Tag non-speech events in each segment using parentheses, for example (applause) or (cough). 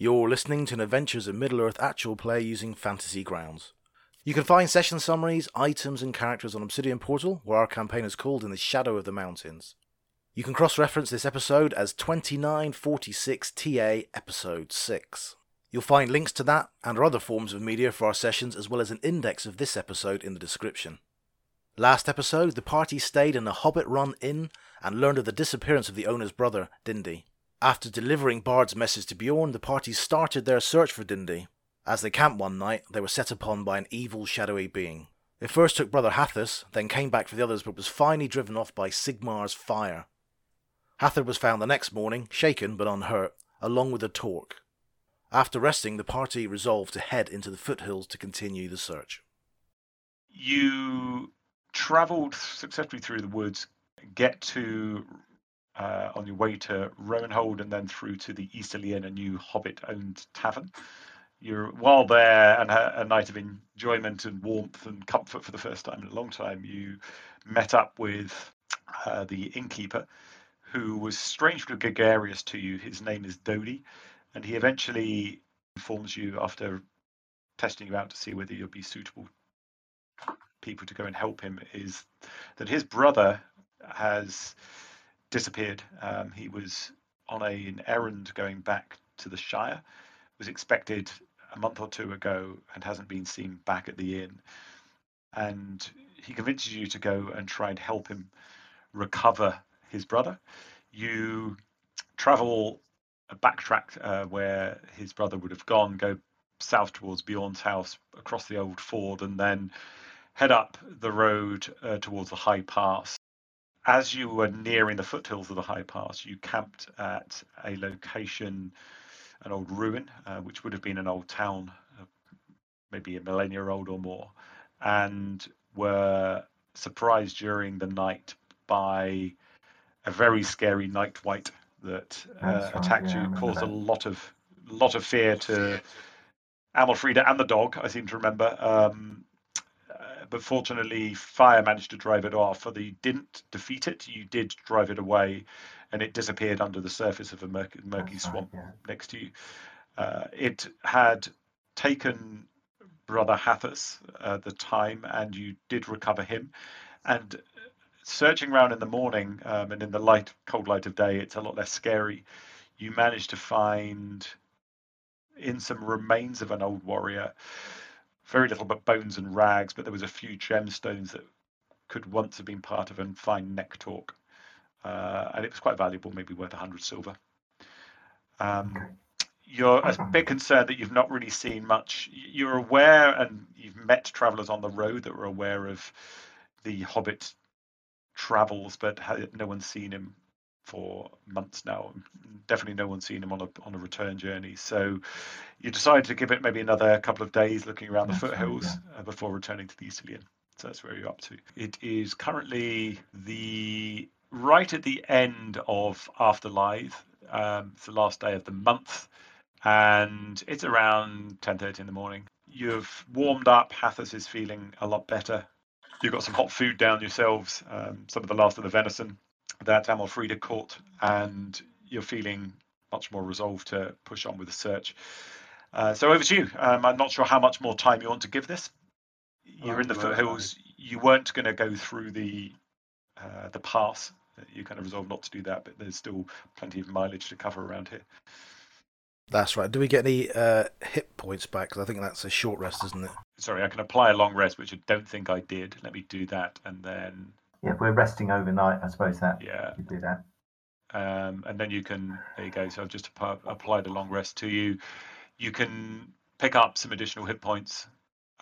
You're listening to an Adventures of Middle Earth actual play using Fantasy Grounds. You can find session summaries, items, and characters on Obsidian Portal, where our campaign is called In the Shadow of the Mountains. You can cross reference this episode as 2946 TA Episode 6. You'll find links to that and our other forms of media for our sessions, as well as an index of this episode in the description. Last episode, the party stayed in a Hobbit Run inn and learned of the disappearance of the owner's brother, Dindy. After delivering Bard's message to Beorn, the party started their search for Dindi. As they camped one night, they were set upon by an evil, shadowy being. It first took Brother Hathis, then came back for the others, but was finally driven off by Sigmar's fire. Hathor was found the next morning, shaken but unhurt, along with a torque. After resting, the party resolved to head into the foothills to continue the search. You travelled successfully through the woods, get to uh, on your way to Rowanhold and then through to the Easterly Inn, a new Hobbit-owned tavern. You're while there and a, a night of enjoyment and warmth and comfort for the first time in a long time. You met up with uh, the innkeeper, who was strangely gregarious to you. His name is Dodie, and he eventually informs you after testing you out to see whether you'll be suitable people to go and help him is that his brother has disappeared. Um, he was on a, an errand going back to the Shire, was expected a month or two ago and hasn't been seen back at the inn. And he convinces you to go and try and help him recover his brother. You travel a backtrack uh, where his brother would have gone, go south towards Beorn's house, across the old ford, and then head up the road uh, towards the high pass as you were nearing the foothills of the high pass, you camped at a location, an old ruin, uh, which would have been an old town, uh, maybe a millennia old or more, and were surprised during the night by a very scary night wight that uh, attacked yeah, you, caused that. a lot of lot of fear to Amalfrida and the dog. I seem to remember. Um, but fortunately, fire managed to drive it off. For the didn't defeat it, you did drive it away, and it disappeared under the surface of a murky, murky swamp right, yeah. next to you. Uh, it had taken Brother Hathis at the time, and you did recover him. And searching around in the morning um, and in the light, cold light of day, it's a lot less scary. You managed to find in some remains of an old warrior very little but bones and rags, but there was a few gemstones that could once have been part of a fine neck torque. Uh, and it was quite valuable, maybe worth 100 silver. Um. You're a bit concerned that you've not really seen much. You're aware, and you've met travellers on the road that were aware of the Hobbit travels, but no one's seen him for months now. Definitely no one's seen him on a on a return journey. So you decide to give it maybe another couple of days looking around that's the foothills yeah. Uh, before returning to the Easterly So that's where you're up to. It is currently the right at the end of Afterlithe. Um, it's the last day of the month, and it's around 10:30 in the morning. You've warmed up. Hathis is feeling a lot better. You've got some hot food down yourselves. Um, some of the last of the venison that Amalfrida caught, and you're feeling much more resolved to push on with the search. Uh, so over to you. Um, I'm not sure how much more time you want to give this. You're in the foothills. You weren't going to go through the uh, the pass. You kind of resolved not to do that, but there's still plenty of mileage to cover around here. That's right. Do we get any uh, hit points back? Because I think that's a short rest, isn't it? Sorry, I can apply a long rest, which I don't think I did. Let me do that, and then yeah, if we're resting overnight, I suppose that yeah you do that. Um, and then you can there you go. So I've just applied a long rest to you. You can pick up some additional hit points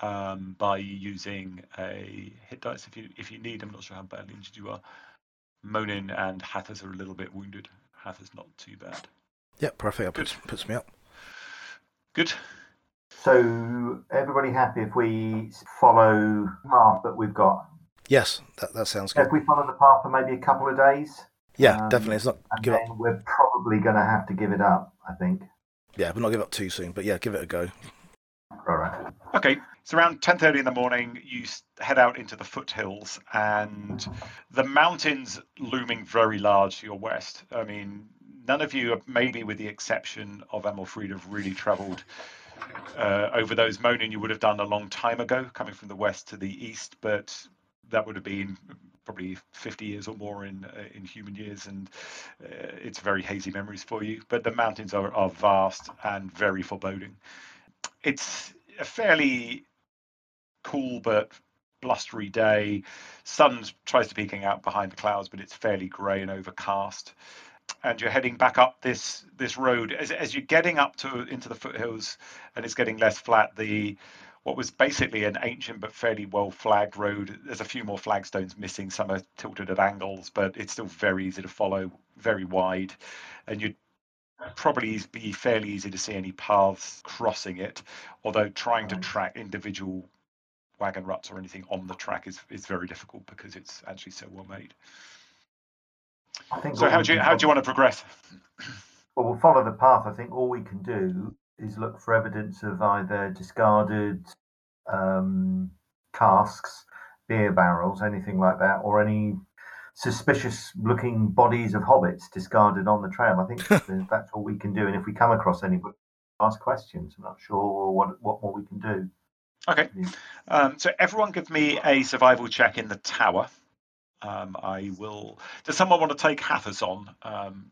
um, by using a hit dice if you if you need. I'm not sure how badly injured you are. Monin and Hathis are a little bit wounded. Hathis not too bad. Yeah, perfect. That puts, puts me up. Good. So everybody happy if we follow the path that we've got? Yes, that, that sounds good. If we follow the path for maybe a couple of days. Yeah, um, definitely. It's not. And give then up. we're probably going to have to give it up. I think. Yeah, but not give up too soon. But yeah, give it a go. All right. Okay, it's around ten thirty in the morning. You head out into the foothills, and the mountains looming very large to your west. I mean, none of you, maybe with the exception of Amalfrid, have really travelled uh, over those Monin you would have done a long time ago, coming from the west to the east, but that would have been probably 50 years or more in uh, in human years, and uh, it's very hazy memories for you. But the mountains are, are vast and very foreboding. It's a fairly cool but blustery day. Sun tries to peeking out behind the clouds, but it's fairly grey and overcast and you're heading back up this this road as, as you're getting up to into the foothills and it's getting less flat the what was basically an ancient but fairly well flagged road. There's a few more flagstones missing. Some are tilted at angles but it's still very easy to follow very wide. And you'd probably be fairly easy to see any paths crossing it although trying to track individual wagon ruts or anything on the track is, is very difficult because it's actually so well made. I think so how do you how do you want to progress? Well, we'll follow the path. I think all we can do is look for evidence of either discarded um, casks, beer barrels, anything like that, or any suspicious looking bodies of hobbits discarded on the trail. I think (laughs) that's all we can do. And if we come across anybody, ask questions. I'm not sure what what more we can do. Okay. Um, so everyone give me a survival check in the tower. Um, I will. Does someone want to take Hathis on um,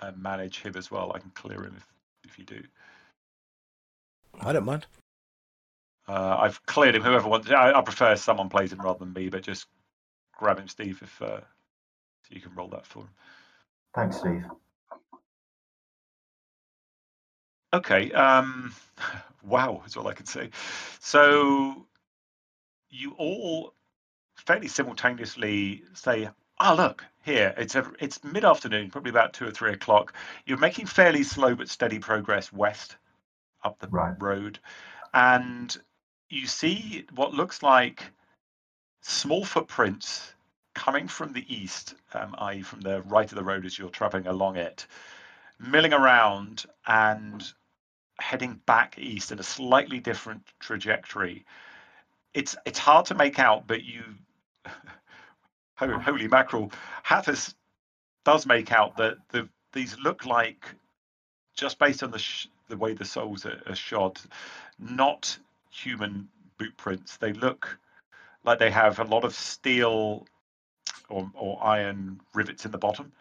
and manage him as well? I can clear him if, if you do. I don't mind. Uh, I've cleared him. Whoever wants. I, I, prefer someone plays him rather than me, but just grab him, Steve, if uh, you can roll that for him. Thanks, Steve. Okay. Um, (laughs) wow, is all I can say. So you all fairly simultaneously say, "Ah, oh, look here. It's a, it's mid afternoon, probably about two or three o'clock. You're making fairly slow but steady progress west up the right. road, and you see what looks like small footprints coming from the east, um, i.e., from the right of the road as you're traveling along it, milling around and heading back east in a slightly different trajectory. It's it's hard to make out, but you (laughs) holy mackerel, Hathis does make out that the these look like just based on the sh- the way the soles are, are shod, not human boot prints. They look like they have a lot of steel or, or iron rivets in the bottom,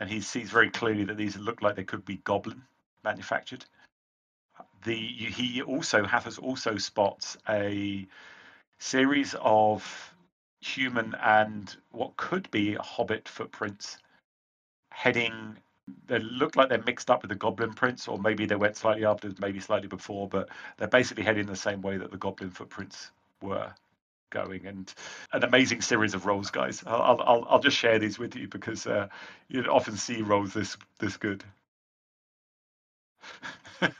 and he sees very clearly that these look like they could be goblin manufactured. The he also Hathis also spots a series of human and what could be hobbit footprints heading they look like they're mixed up with the goblin prints or maybe they went slightly after maybe slightly before but they're basically heading the same way that the goblin footprints were going and an amazing series of rolls guys i'll i'll, I'll just share these with you because uh, you often see rolls this this good (laughs)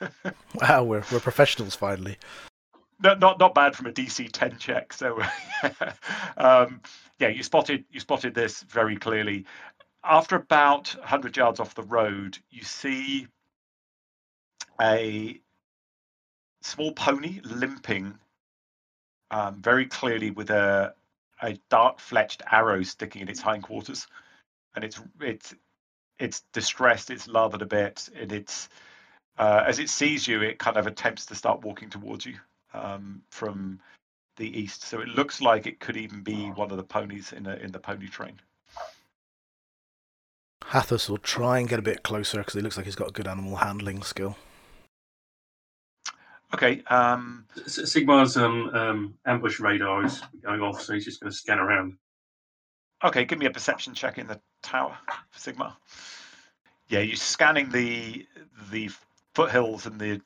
wow we're, we're professionals finally not not not bad from a DC 10 check. So (laughs) um, yeah, you spotted you spotted this very clearly. After about 100 yards off the road, you see a small pony limping um, very clearly with a a dark fletched arrow sticking in its hindquarters, and it's it's it's distressed, it's lathered a bit, and it's uh, as it sees you, it kind of attempts to start walking towards you um, from the east. So it looks like it could even be one of the ponies in a, in the pony train. Hathis will try and get a bit closer because he looks like he's got a good animal handling skill. Okay. Um... Sigmar's um, um, ambush radar is going off, so he's just going to scan around. Okay, give me a perception check in the tower, Sigmar. Yeah, you're scanning the the foothills and the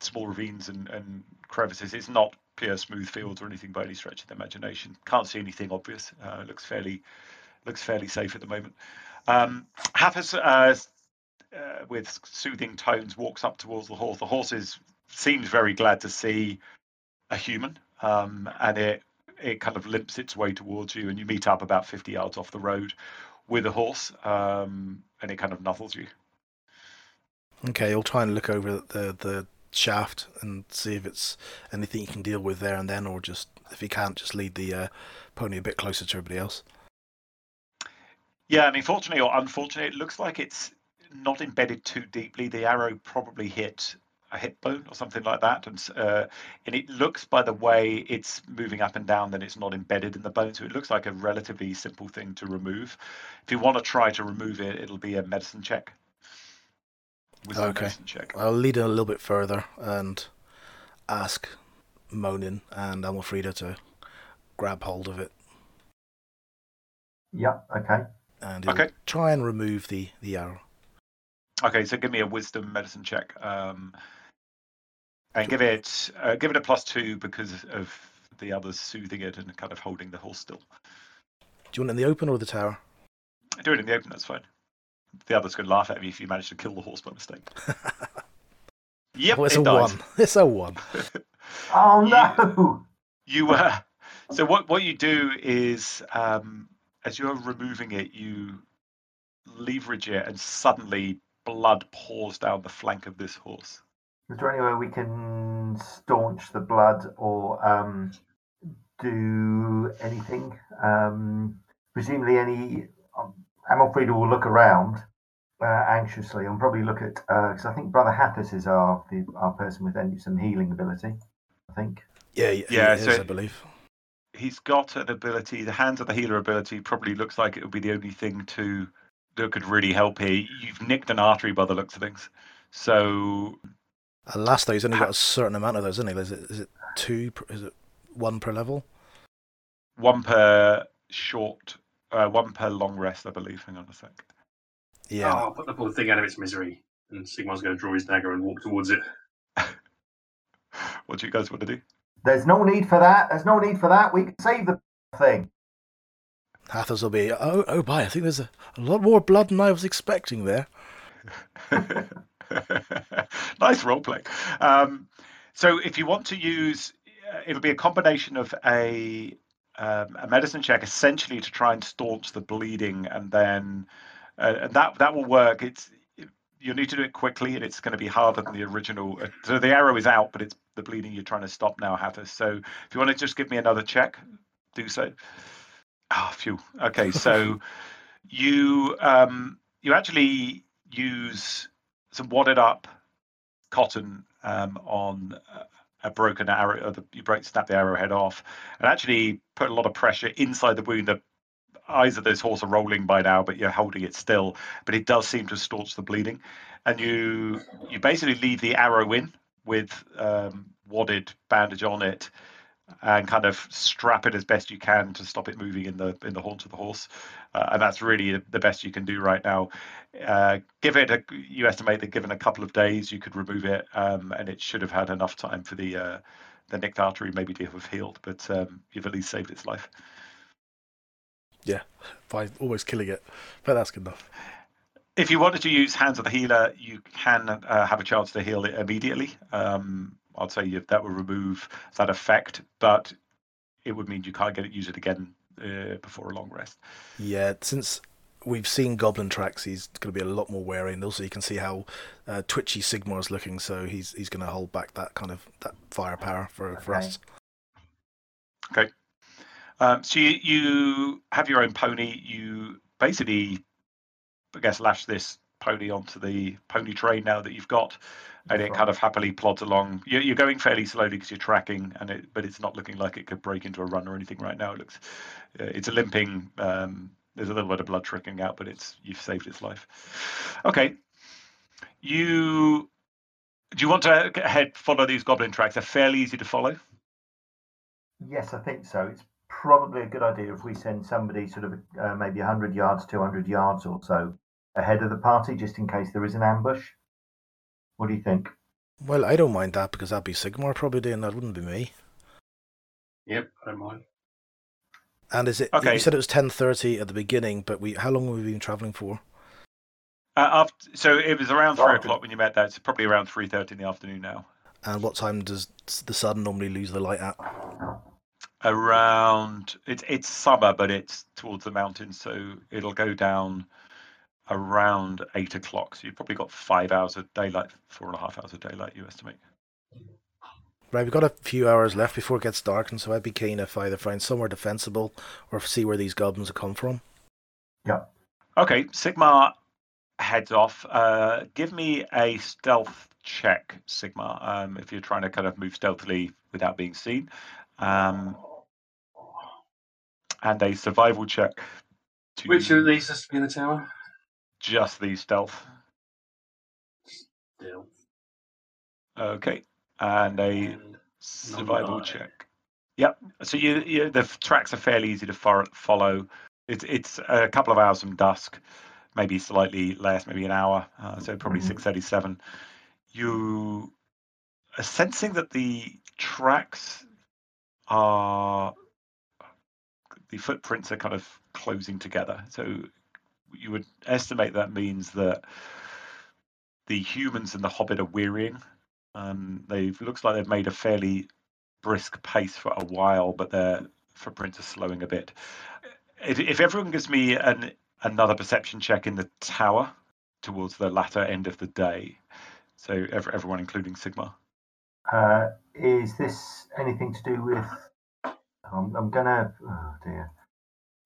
small ravines and, and crevices. It's not pure smooth fields or anything by any stretch of the imagination. Can't see anything obvious. Uh, looks fairly looks fairly safe at the moment. Um, uh, uh, with soothing tones, walks up towards the horse. The horse is, seems very glad to see a human, um, and it it kind of limps its way towards you, and you meet up about 50 yards off the road with a horse, um, and it kind of nuzzles you. Okay, you'll try and look over the the shaft and see if it's anything you can deal with there and then, or just if you can't, just lead the uh, pony a bit closer to everybody else. Yeah, I mean, fortunately or unfortunately, it looks like it's not embedded too deeply. The arrow probably hit a hip bone or something like that, and uh, and it looks by the way it's moving up and down that it's not embedded in the bone, so it looks like a relatively simple thing to remove. If you want to try to remove it, it'll be a medicine check. With Okay. medicine check. I'll lead it a little bit further and ask Monin and Amalfrida to grab hold of it Yep. Okay. And he'll Okay. try and remove the, the arrow. Okay, so give me a wisdom medicine check, um, and give it uh, give it a plus two because of the others soothing it and kind of holding the horse still. Do you want it in the open or the tower? Do it in the open, that's fine. The others can laugh at me if you manage to kill the horse by mistake. (laughs) Yep, oh, it's it a dies. one. (laughs) It's a one. Oh You- no! You uh, so what what you do is um, as you're removing it, you leverage it, and suddenly blood pours down the flank of this horse. Is there any way we can staunch the blood or um, do anything? Um, presumably, any um, Amalfrida will look around uh, anxiously and probably look at because I think Brother Hathis is our the, our person with any- some healing ability. I think. Yeah, yeah, Yeah, it so- is, I believe. He's got an ability. The hands of the healer ability probably looks like it would be the only thing to that could really help here. You've nicked an artery by the looks of things, so And last though, he's only got a certain amount of those, isn't he? Is it, is it two? Is it one per level? one per short, uh, one per long rest, I believe. Hang on a sec. Yeah. Oh, I'll put the poor thing out of its misery. And Sigmar's going to draw his dagger and walk towards it. (laughs) What do you guys want to do? There's no need for that. There's no need for that. We can save the thing. Hathors will be. Oh, oh, by! I think there's a, a lot more blood than I was expecting there. (laughs) nice role play. Um, so if you want to use, uh, it'll be a combination of a um, a medicine check, essentially to try and staunch the bleeding, and then uh, and that that will work. It's you'll need to do it quickly, and it's going to be harder than the original. uh, So the arrow is out, but it's the bleeding you're trying to stop now, Hathis. So if you want to just give me another check, do so. Ah, phew. Okay, so (laughs) you um, you actually use some wadded up cotton um, on uh, a broken arrow. Or the, you break, snap the arrowhead off, and actually put a lot of pressure inside the wound. The eyes of this horse are rolling by now, but you're holding it still. But it does seem to staunch the bleeding, and you you basically leave the arrow in with um, wadded bandage on it, and kind of strap it as best you can to stop it moving in the in the haunch of the horse. Uh, and that's really the best you can do right now. Uh, give it a, you estimate that given a couple of days, you could remove it, um, and it should have had enough time for the uh, the nicked artery maybe to have healed. But um, you've at least saved its life. Yeah, by almost killing it, but that's good enough. If you wanted to use Hands of the Healer, you can uh, have a chance to heal it immediately. Um, I'd say you, that would remove that effect, but it would mean you can't get it use it again uh, before a long rest. Yeah, since we've seen Goblin tracks, he's going to be a lot more wary, and also you can see how uh, twitchy Sigmar's looking. So he's he's going to hold back that kind of that firepower for for us. Okay. Um, so you, you have your own pony. You basically, I guess, lash this pony onto the pony train now that you've got, and it kind of happily plods along. You're, you're going fairly slowly because you're tracking, and it, but it's not looking like it could break into a run or anything right now. It looks, uh, it's a limping. Um, there's a little bit of blood trickling out, but it's you've saved its life. Okay, you. Do you want to head follow these goblin tracks? They're fairly easy to follow. Yes, I think so. It's probably a good idea if we send somebody sort of uh, maybe 100 yards, 200 yards or so ahead of the party, just in case there is an ambush. What do you think? Well, I don't mind that because that'd be Sigmar probably doing that, wouldn't be me. Yep, I don't mind. And is it? Okay. You said it was ten thirty at the beginning, but we how long have we been traveling for? Uh, after, so it was around three o'clock when you met that. It's probably around three thirty in the afternoon now. And what time does the sun normally lose the light at? Around it's it's summer, but it's towards the mountains, so it'll go down around eight o'clock. So you've probably got five hours of daylight, four and a half hours of daylight, you estimate. Right, we've got a few hours left before it gets dark, and so I'd be keen if I either find somewhere defensible or see where these goblins have come from. Yeah. Okay, Sigmar heads off. Uh, give me a stealth check, Sigmar, um, if you're trying to kind of move stealthily without being seen. Um, and a survival check. To Which of these has to be in the tower? just the stealth. Deal. Okay. And a And survival check. Yep. So you, you the tracks are fairly easy to follow. It's it's a couple of hours from dusk, maybe slightly less, maybe an hour. Uh, so probably Mhm. six thirty-seven. You are sensing that the tracks are the footprints are kind of closing together. So you would estimate that means that the humans and the hobbit are wearying. Um, they've looks like they've made a fairly brisk pace for a while, but their footprints are slowing a bit. If, if everyone gives me an another perception check in the tower towards the latter end of the day, so ev- everyone including Sigmar. Uh, is this anything to do with? I'm, I'm gonna. Oh dear.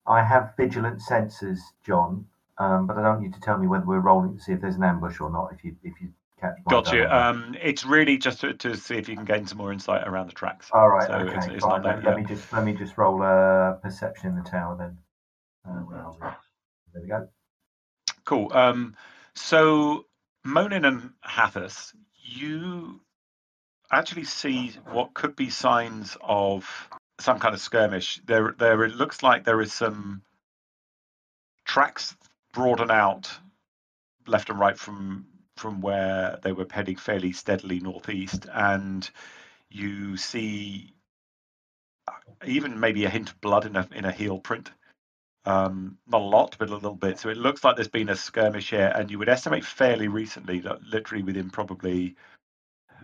I have vigilant sensors, John, um, but I don't need to tell me whether we're rolling to see if there's an ambush or not. If you if you catch Got you. Um, it's really just to, to see if you can gain some more insight around the tracks. All right. so okay. it's- it's fine. not that let, let me just let me just roll a perception in the tower then. Uh, where are we? There we go. Cool. Um, so Monin and Hathis, you actually see what could be signs of some kind of skirmish. There, there. It looks like there is some tracks broaden out left and right from from where they were heading fairly steadily northeast, and you see uh, even maybe a hint of blood in a in a heel print. Um, not a lot, but a little bit. So it looks like there's been a skirmish here, and you would estimate fairly recently, that literally within probably,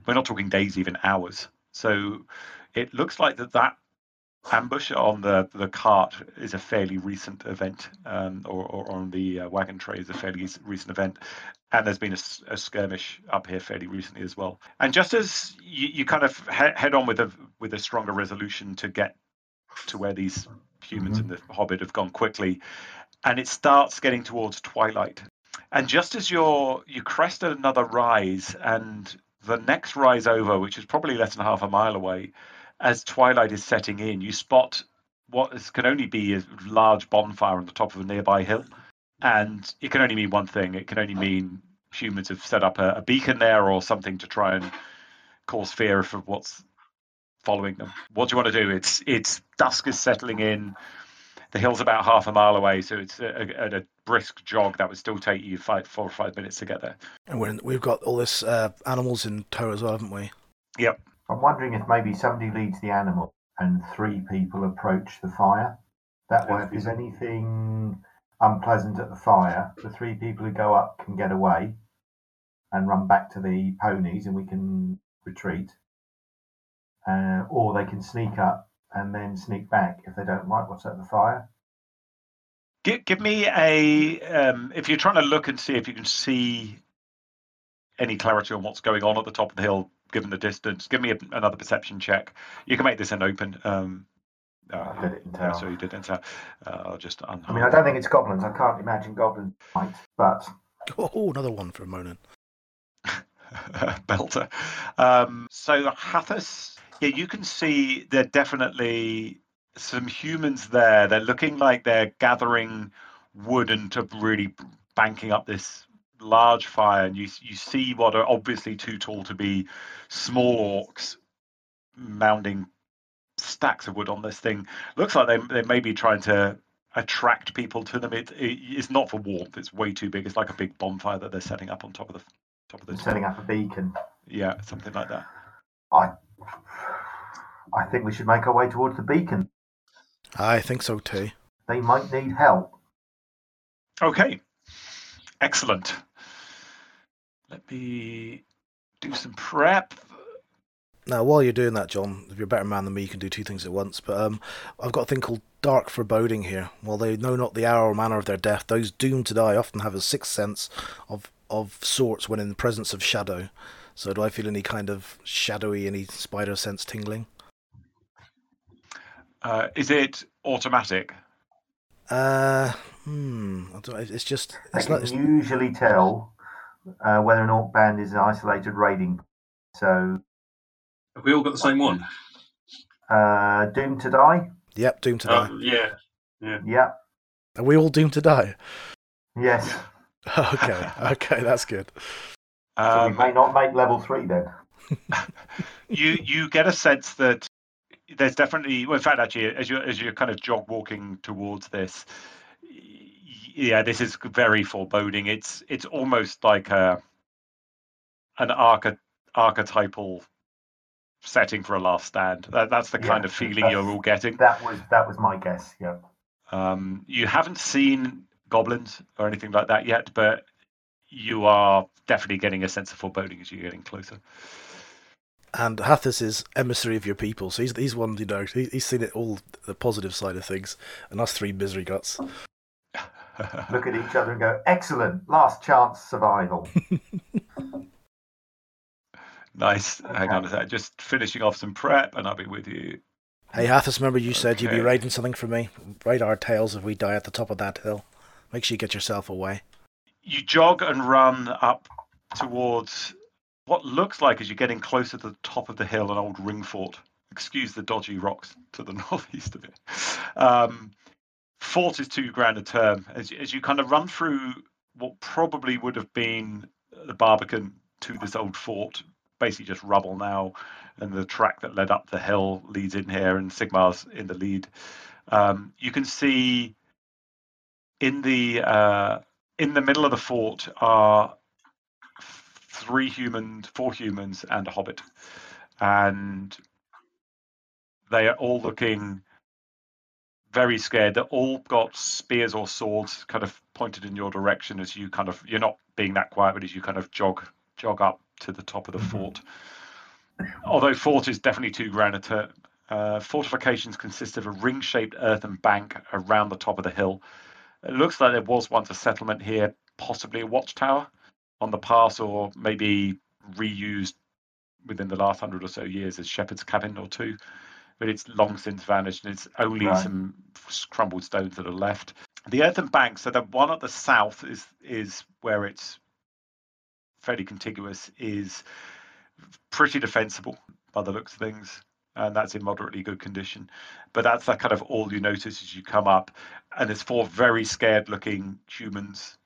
we're not talking days, even hours. So it looks like that that ambush on the the cart is a fairly recent event, um, or, or on the uh, wagon tray is a fairly recent event, and there's been a skirmish up here fairly recently as well. And just as you, you kind of he- head on with a with a stronger resolution to get to where these humans in the Hobbit have gone quickly, and it starts getting towards twilight. And just as you're you crest another rise, and the next rise over, which is probably less than half a mile away, as twilight is setting in, you spot what is, can only be a large bonfire on the top of a nearby hill, and it can only mean one thing. It can only mean humans have set up a, a beacon there or something to try and cause fear of what's following them. What do you want to do? It's it's dusk is settling in. The hill's about half a mile away, so it's at a brisk jog that would still take you five, four or five minutes to get there. And we're in, we've got all this uh, animals in tow as well, haven't we? Yep. I'm wondering if maybe somebody leads the animal and three people approach the fire. That way, if there's anything unpleasant at the fire, the three people who go up can get away and run back to the ponies and we can retreat. Uh, or they can sneak up and then sneak back if they don't like what's at the fire. Give, give me a um, if you're trying to look and see if you can see any clarity on what's going on at the top of the hill, given the distance. Give me a, another perception check. You can make this an open. Um, uh, I did it in yeah, town. so you did it. Uh, I'll just. I mean, I don't think it's goblins. I can't imagine goblins fight, but (laughs) Oh, another one for Monin. (laughs) belter. Um, so Hathis, yeah, you can see they're definitely some humans there. They're looking like they're gathering wood and to really banking up this large fire, and you you see what are obviously too tall to be small orcs mounding stacks of wood on this thing. Looks like they they may be trying to attract people to them. It, it it's not for warmth. It's way too big. It's like a big bonfire that they're setting up on top of the top of the setting up a beacon. yeah, something like that. I, I think we should make our way towards the beacon. I think so too. They might need help. Okay, excellent. Let me do some prep. Now, while you're doing that, John, if you're a better man than me, you can do two things at once. But um, I've got a thing called dark foreboding here. While they know not the hour or manner of their death, those doomed to die often have a sixth sense of of sorts when in the presence of shadow. So, do I feel any kind of shadowy, any spider sense tingling? Uh, is it automatic? Uh, hmm. I don't, it's just They it's not. can It's, usually tell uh, whether an orc band is an isolated raiding. So, Have we all got the same one? uh, doomed to die. yep, doomed to die. Oh, yeah. Yeah. Are we all doomed to die? Yes. (laughs) Okay, okay, that's good. So Um, we may not make level three then. (laughs) you you get a sense that there's definitely well in fact actually as you as you're kind of jog walking towards this yeah this is very foreboding it's it's almost like a an arche- archetypal setting for a last stand that, that's the kind Yeah, of feeling you're all getting That was that was my guess. Yeah. um, you haven't seen goblins or anything like that yet but you are definitely getting a sense of foreboding as you're getting closer And Hathis is emissary of your people, so he's he's one you know he, he's seen it all the positive side of things, and us three misery guts. (laughs) Look at each other and go, excellent, last chance survival. (laughs) Nice. Hang on a sec. Just finishing off some prep, and I'll be with you. Hey Hathis, remember you said you'd be Okay. raiding something for me? Raid our tails if we die at the top of that hill. Make sure you get yourself away. You jog and run up towards what looks like as you're getting closer to the top of the hill, an old ring fort. Excuse the dodgy rocks to the (laughs) northeast of it. Um, fort is two grand a term. As, as you kind of run through what probably would have been the Barbican to this old fort, basically just rubble now, and the track that led up the hill leads in here, and Sigmar's in the lead. Um, you can see in the uh, in the middle of the fort are three humans, four humans, and a hobbit, and they are all looking very scared. They're all got spears or swords kind of pointed in your direction as you kind of you're not being that quiet, but as you kind of jog jog up to the top of the Mhm. fort. Although fort is definitely too grand a. Uh, fortifications consist of a ring-shaped earthen bank around the top of the hill. It looks like there was once a settlement here, possibly a watchtower on the pass, or maybe reused within the last hundred or so years as shepherd's cabin or two. But it's long since vanished, and it's only Right. some crumbled stones that are left. The earthen bank, so the one at the south is is where it's fairly contiguous, is pretty defensible by the looks of things, and that's in moderately good condition. But that's that kind of all you notice as you come up, and there's four very scared-looking humans.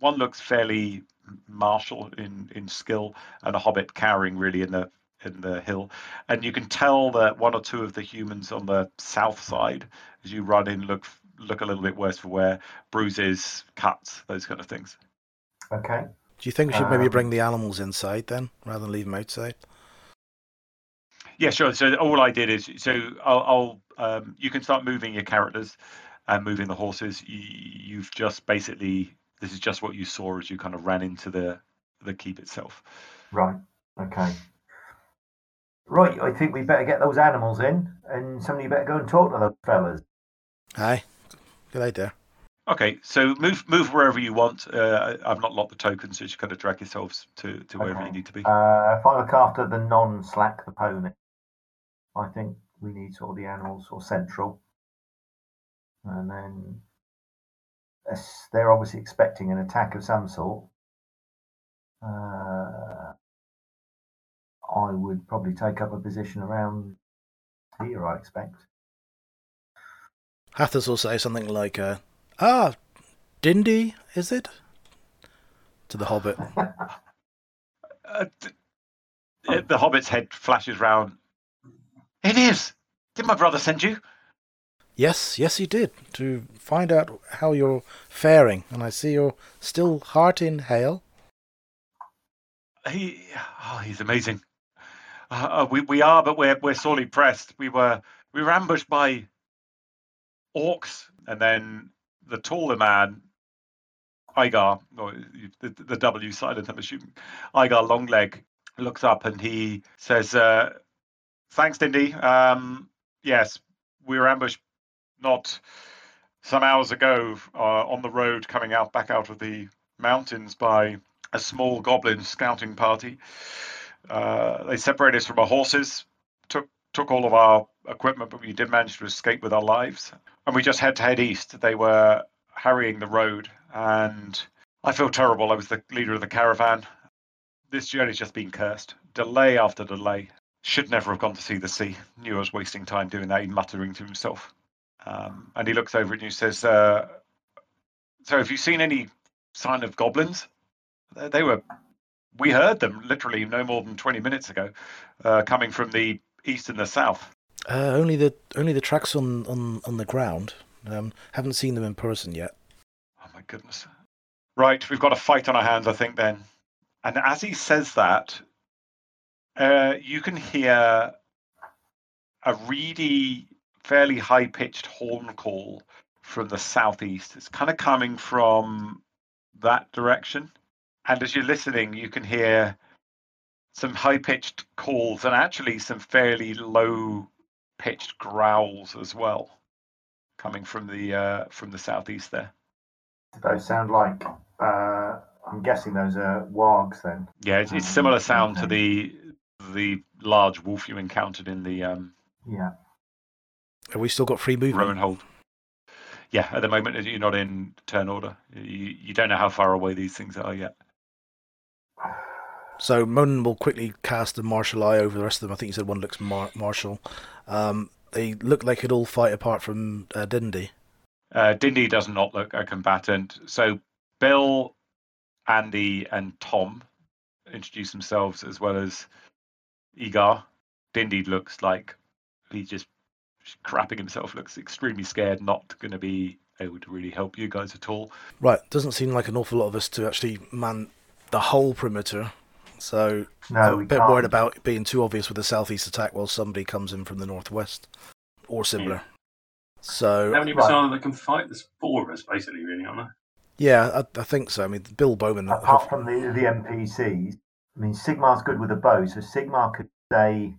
One looks fairly martial in in skill, and a hobbit cowering really in the in the hill, and you can tell that one or two of the humans on the south side, as you run in, look look a little bit worse for wear, bruises, cuts, those kind of things. Okay. Do you think we should maybe Um, bring the animals inside then, rather than leave them outside? Yeah, sure. So all I did is so I'll, I'll um, you can start moving your characters and moving the horses. You, you've just basically this is just what you saw as you kind of ran into the the keep itself. Right. Okay. Right. I think we better get those animals in, and somebody better go and talk to those fellas. Aye, good idea. Okay, so move move wherever you want. Uh, I've not locked the tokens, so you kind of drag yourselves to, to wherever Okay. you need to be. Uh, if I look after the non-slack, the pony, I think we need sort of the animals or central, and then as they're obviously expecting an attack of some sort. Uh, I would probably take up a position around here. I expect. Hathis will say something like, uh, "Ah, Dindy, is it?" To the Hobbit. (laughs) Uh, th- uh, the hobbit's head flashes round. It is. Did my brother send you? Yes, yes, he did to find out how you're faring, and I see you're still heart in hale. He, oh, he's amazing. Uh, uh, we we are, but we're we're sorely pressed. We were we were ambushed by orcs, and then the taller man, Igar, or the, the W silent, I'm assuming, Igar Longleg, looks up and he says, uh, "Thanks, Dindy. Um, yes, we were ambushed not some hours ago uh, on the road coming out back out of the mountains by a small goblin scouting party. Uh, they separated us from our horses, took took all of our equipment, but we did manage to escape with our lives. and we just had to head east. They were harrying the road, and I feel terrible. I was the leader of the caravan. This journey's just been cursed. Delay after delay. Should never have gone to see the sea. Knew I was wasting time doing that. He muttering to himself. Um, and he looks over at you and says, uh, "So, have you seen any sign of goblins? They, they were. We heard them literally no more than twenty minutes ago, uh, coming from the east and the south. Uh, only the only the tracks on on on the ground. Um, haven't seen them in person yet. Oh my goodness. Right, we've got a fight on our hands, I think, then. And as he says that, uh, you can hear a reedy, fairly high pitched horn call from the southeast. It's kind of coming from that direction. And as you're listening, you can hear some high pitched calls and actually some fairly low pitched growls as well coming from the uh, from the southeast there. Those sound like. Uh, I'm guessing those are wargs then. Yeah, it's, it's Um, similar sound to the the large wolf you encountered in the um, Yeah. Have we still got free movement? Roman hold. Yeah, at the moment you're not in turn order. You you don't know how far away these things are yet. So Monin will quickly cast a martial eye over the rest of them. I think you said one looks mar- martial. Um, they look like it'd all fight apart from uh, Dindy. Uh, Dindy does not look a combatant. So Bill, Andy, and Tom introduce themselves as well as Egar. Dindy looks like he just crapping himself. Looks extremely scared. Not going to be able to really help you guys at all. Right, doesn't seem like an awful lot of us to actually man the whole perimeter. So No, I'm a bit can't. worried about it being too obvious with a southeast attack while somebody comes in from the northwest or similar. So How many of us are that can fight? There's four of us, basically, really, aren't there? yeah, I, I think so. I mean, Bill Bowman. apart from the the NPCs, I mean Sigmar's good with a bow, so Sigmar could stay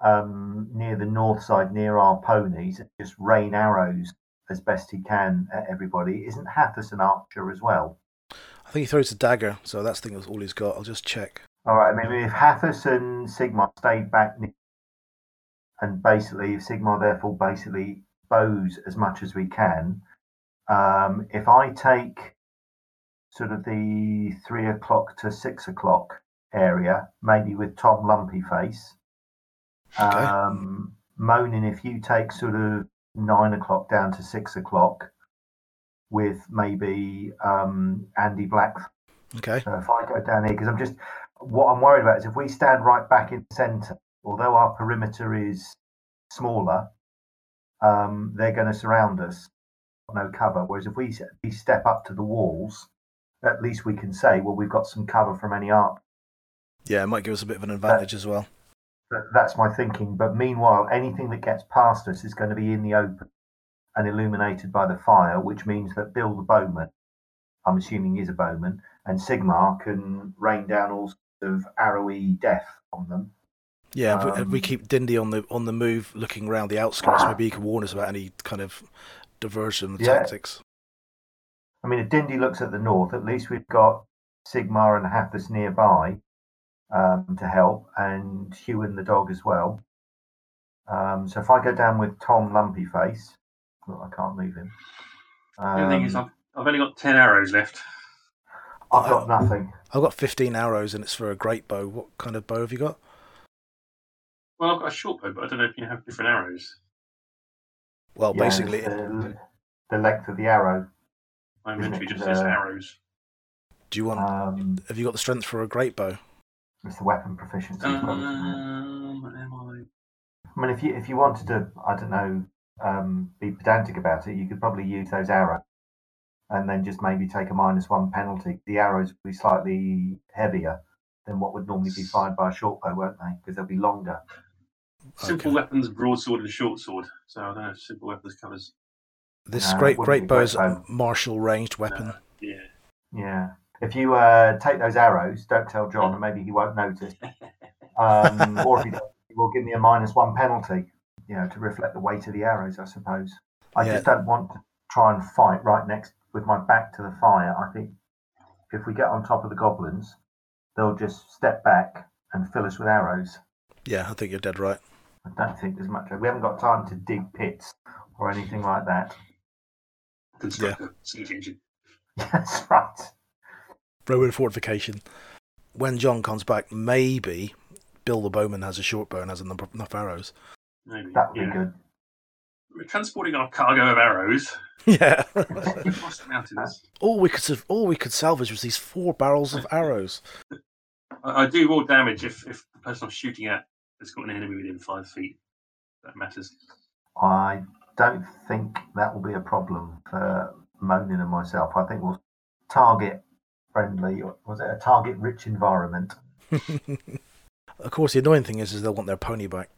um, near the north side, near our ponies, and just rain arrows as best he can at everybody. Isn't Hathis an archer as well? I think he throws a dagger, so that's the thing all he's got. I'll just check. All right. I mean, if Hathis and Sigmar stayed back, and basically, if Sigmar therefore basically bows as much as we can, um, if I take sort of the three o'clock to six o'clock area, maybe with Tom Lumpy Face, Okay. um, Monin, if you take sort of nine o'clock down to six o'clock, with maybe um, Andy Black Okay. so if I go down here, because I'm just what I'm worried about is if we stand right back in the centre, although our perimeter is smaller, um, they're going to surround us, no cover. Whereas if we, we step up to the walls, at least we can say, well, we've got some cover from any art. Yeah, it might give us a bit of an advantage as well. That's my thinking. But meanwhile, anything that gets past us is going to be in the open and illuminated by the fire, which means that Bill the bowman, I'm assuming is a bowman, and Sigmar can rain down all sorts of arrowy death on them. Yeah, if, we, if we Um, keep Dindy on the on the move, looking around the outskirts, maybe he can warn us about any kind of diversion Yeah. tactics. I mean, if Dindy looks at the north, at least we've got Sigmar and Hathis nearby um, to help, and Hugh and the dog as well. Um, so if I go down with Tom Lumpy Face, well, I can't move him. the thing is, Um, I've, I've only got 10 arrows left. I've got nothing. I've got 15 arrows and it's for a great bow. What kind of bow have you got? Well, I've got a short bow, but I don't know if you have different arrows. Well, Yeah, basically, the, the length of the arrow. My Isn't inventory just says uh, arrows. do you want? Um, have you got the strength for a great bow? It's the weapon proficiency. as well, isn't it? Um, am I? I mean, if you if you wanted to, I don't know, um, be pedantic about it, you could probably use those arrows, and then just maybe take a minus one penalty. The arrows would be slightly heavier than what would normally be fired by a short bow, won't they? Because they'll be longer. Simple Okay. weapons, broadsword and short sword. So I don't know if simple weapons covers. This No, great great bow is a bow. martial ranged weapon. Yeah. Yeah. If you uh, take those arrows, don't tell John, and maybe he won't notice. (laughs) Um, or if he does, he will give me a minus one penalty. You know, to reflect the weight of the arrows, I suppose. I Yeah. just don't want to try and fight right next with my back to the fire. I think if we get on top of the goblins, they'll just step back and fill us with arrows. Yeah, I think you're dead right. I don't think there's much. We haven't got time to dig pits or anything like that. Construct a siege engine. (laughs) That's right. Roman fortification. When John comes back, maybe Bill the Bowman has a short bow and has enough, enough arrows. Maybe. That would yeah. be good. We're transporting our cargo of arrows (laughs) Yeah. across the mountains. all we could all we could salvage was these four barrels of arrows. (laughs) I, I do more damage if, if the person I'm shooting at has got an enemy within five feet. That matters. I don't think that will be a problem for Monin and myself. I think we'll target friendly. or Was it a target rich environment? (laughs) of course, the annoying thing is, is they'll want their pony back.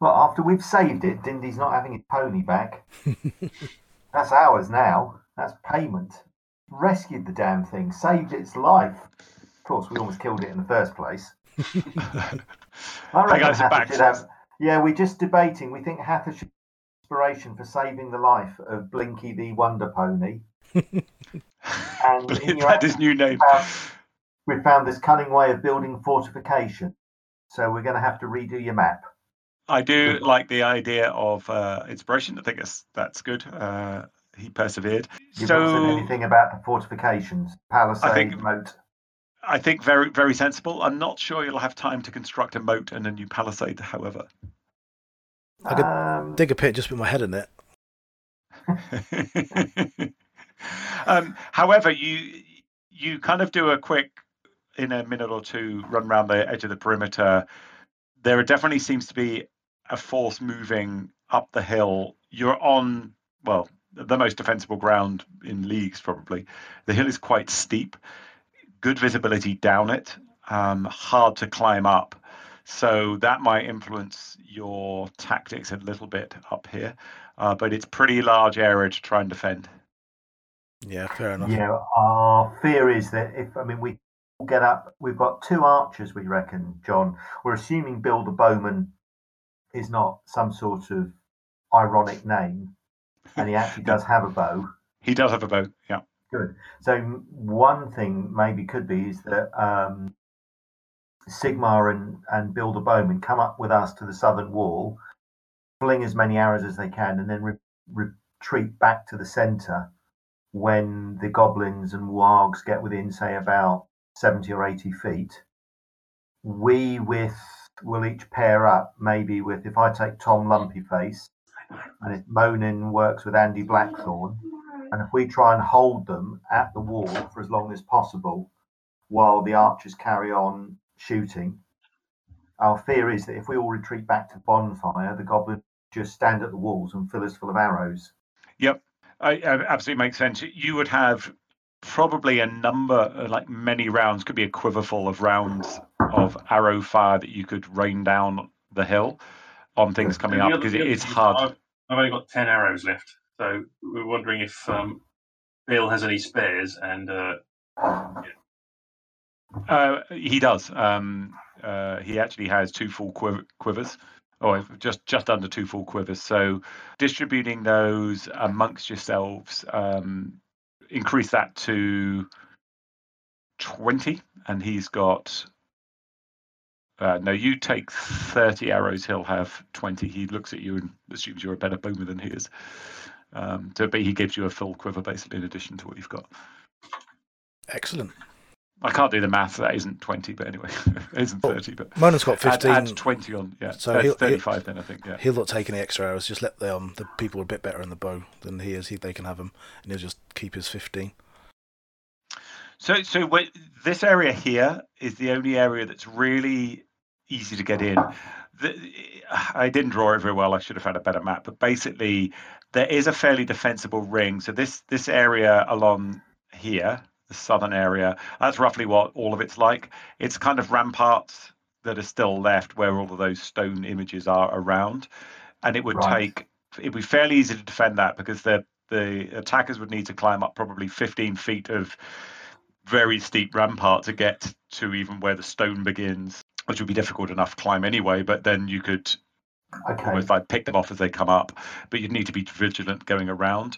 Well, after we've saved it, Dindy's not having his pony back. (laughs) That's ours now. That's payment. Rescued the damn thing, saved its life. Of course, we almost killed it in the first place. (laughs) I Hey reckon guys, back. should have. Yeah, we're just debating. We think Hather should inspiration for saving the life of Blinky the Wonder Pony. And in your that is new name. Um, we found this cunning way of building fortification. So we're going to have to redo your map. I do like the idea of uh, inspiration. I think that's that's good. Uh, he persevered. You've not said So anything about the fortifications, palisade, I think- moat. I think very very sensible. I'm not sure you'll have time to construct a moat and a new palisade, however. I could Um, Dig a pit, just put my head in it. (laughs) (laughs) um, however, you you kind of do a quick in a minute or two run around the edge of the perimeter. There definitely seems to be a force moving up the hill. You're on well the most defensible ground in leagues probably. The hill is quite steep, good visibility down it, um, hard to climb up. So that might influence your tactics a little bit up here, uh, but it's pretty large area to try and defend. Yeah, fair enough. yeah, our fear is that if, I mean, we get up, we've got two archers, we reckon, John. We're assuming Bill the Bowman is not some sort of ironic name, and he actually does have a bow. (laughs) He does have a bow. Yeah. Good. So one thing maybe could be is that um, Sigmar and, and Bill the Bowman come up with us to the southern wall, fling as many arrows as they can, and then re- retreat back to the centre when the goblins and wargs get within, say, about 70 or 80 feet. We with will each pair up maybe with if I take Tom Lumpyface and if Monin works with Andy Blackthorn, and if we try and hold them at the wall for as long as possible while the archers carry on shooting, our fear is that if we all retreat back to bonfire, the goblins just stand at the walls and fill us full of arrows. Yep. I, I absolutely makes sense. You would have probably a number, uh, like many rounds, could be a quiver full of rounds of arrow fire that you could rain down the hill on things coming up because it is hard. I've, I've only got 10 arrows left. So we're wondering if um, Bill has any spares and uh, Uh, he does. Um, uh, he actually has two full quiv- quivers, or just just under two full quivers. So distributing those amongst yourselves, um, increase that to twenty, and he's got. Uh, no, you take thirty arrows. He'll have twenty. He looks at you and assumes you're a better bowman than he is. Um, so, but he gives you a full quiver basically in addition to what you've got. Excellent. I can't do the math. That isn't twenty, but anyway, (laughs) it isn't thirty. But Monin's got 15. add twenty on. Yeah, So he'll- he'll- thirty-five then I think. Yeah. He'll not take any extra hours. Just let the um, the people are a bit better in the bow than he is. He, they can have them, and he'll just keep his 15. So, so wait, this area here is the only area that's really easy to get in. The, I didn't draw it very well. I should have had a better map. But basically, there is a fairly defensible ring. So this this area along here, the southern area, that's roughly what all of it's like. It's kind of ramparts that are still left where all of those stone images are around, and it would Right. take it'd be fairly easy to defend that because the the attackers would need to climb up probably 15 feet of very steep rampart to get to even where the stone begins, which would be difficult enough to climb anyway. But then you could Okay. almost like pick them off as they come up, but you'd need to be vigilant going around.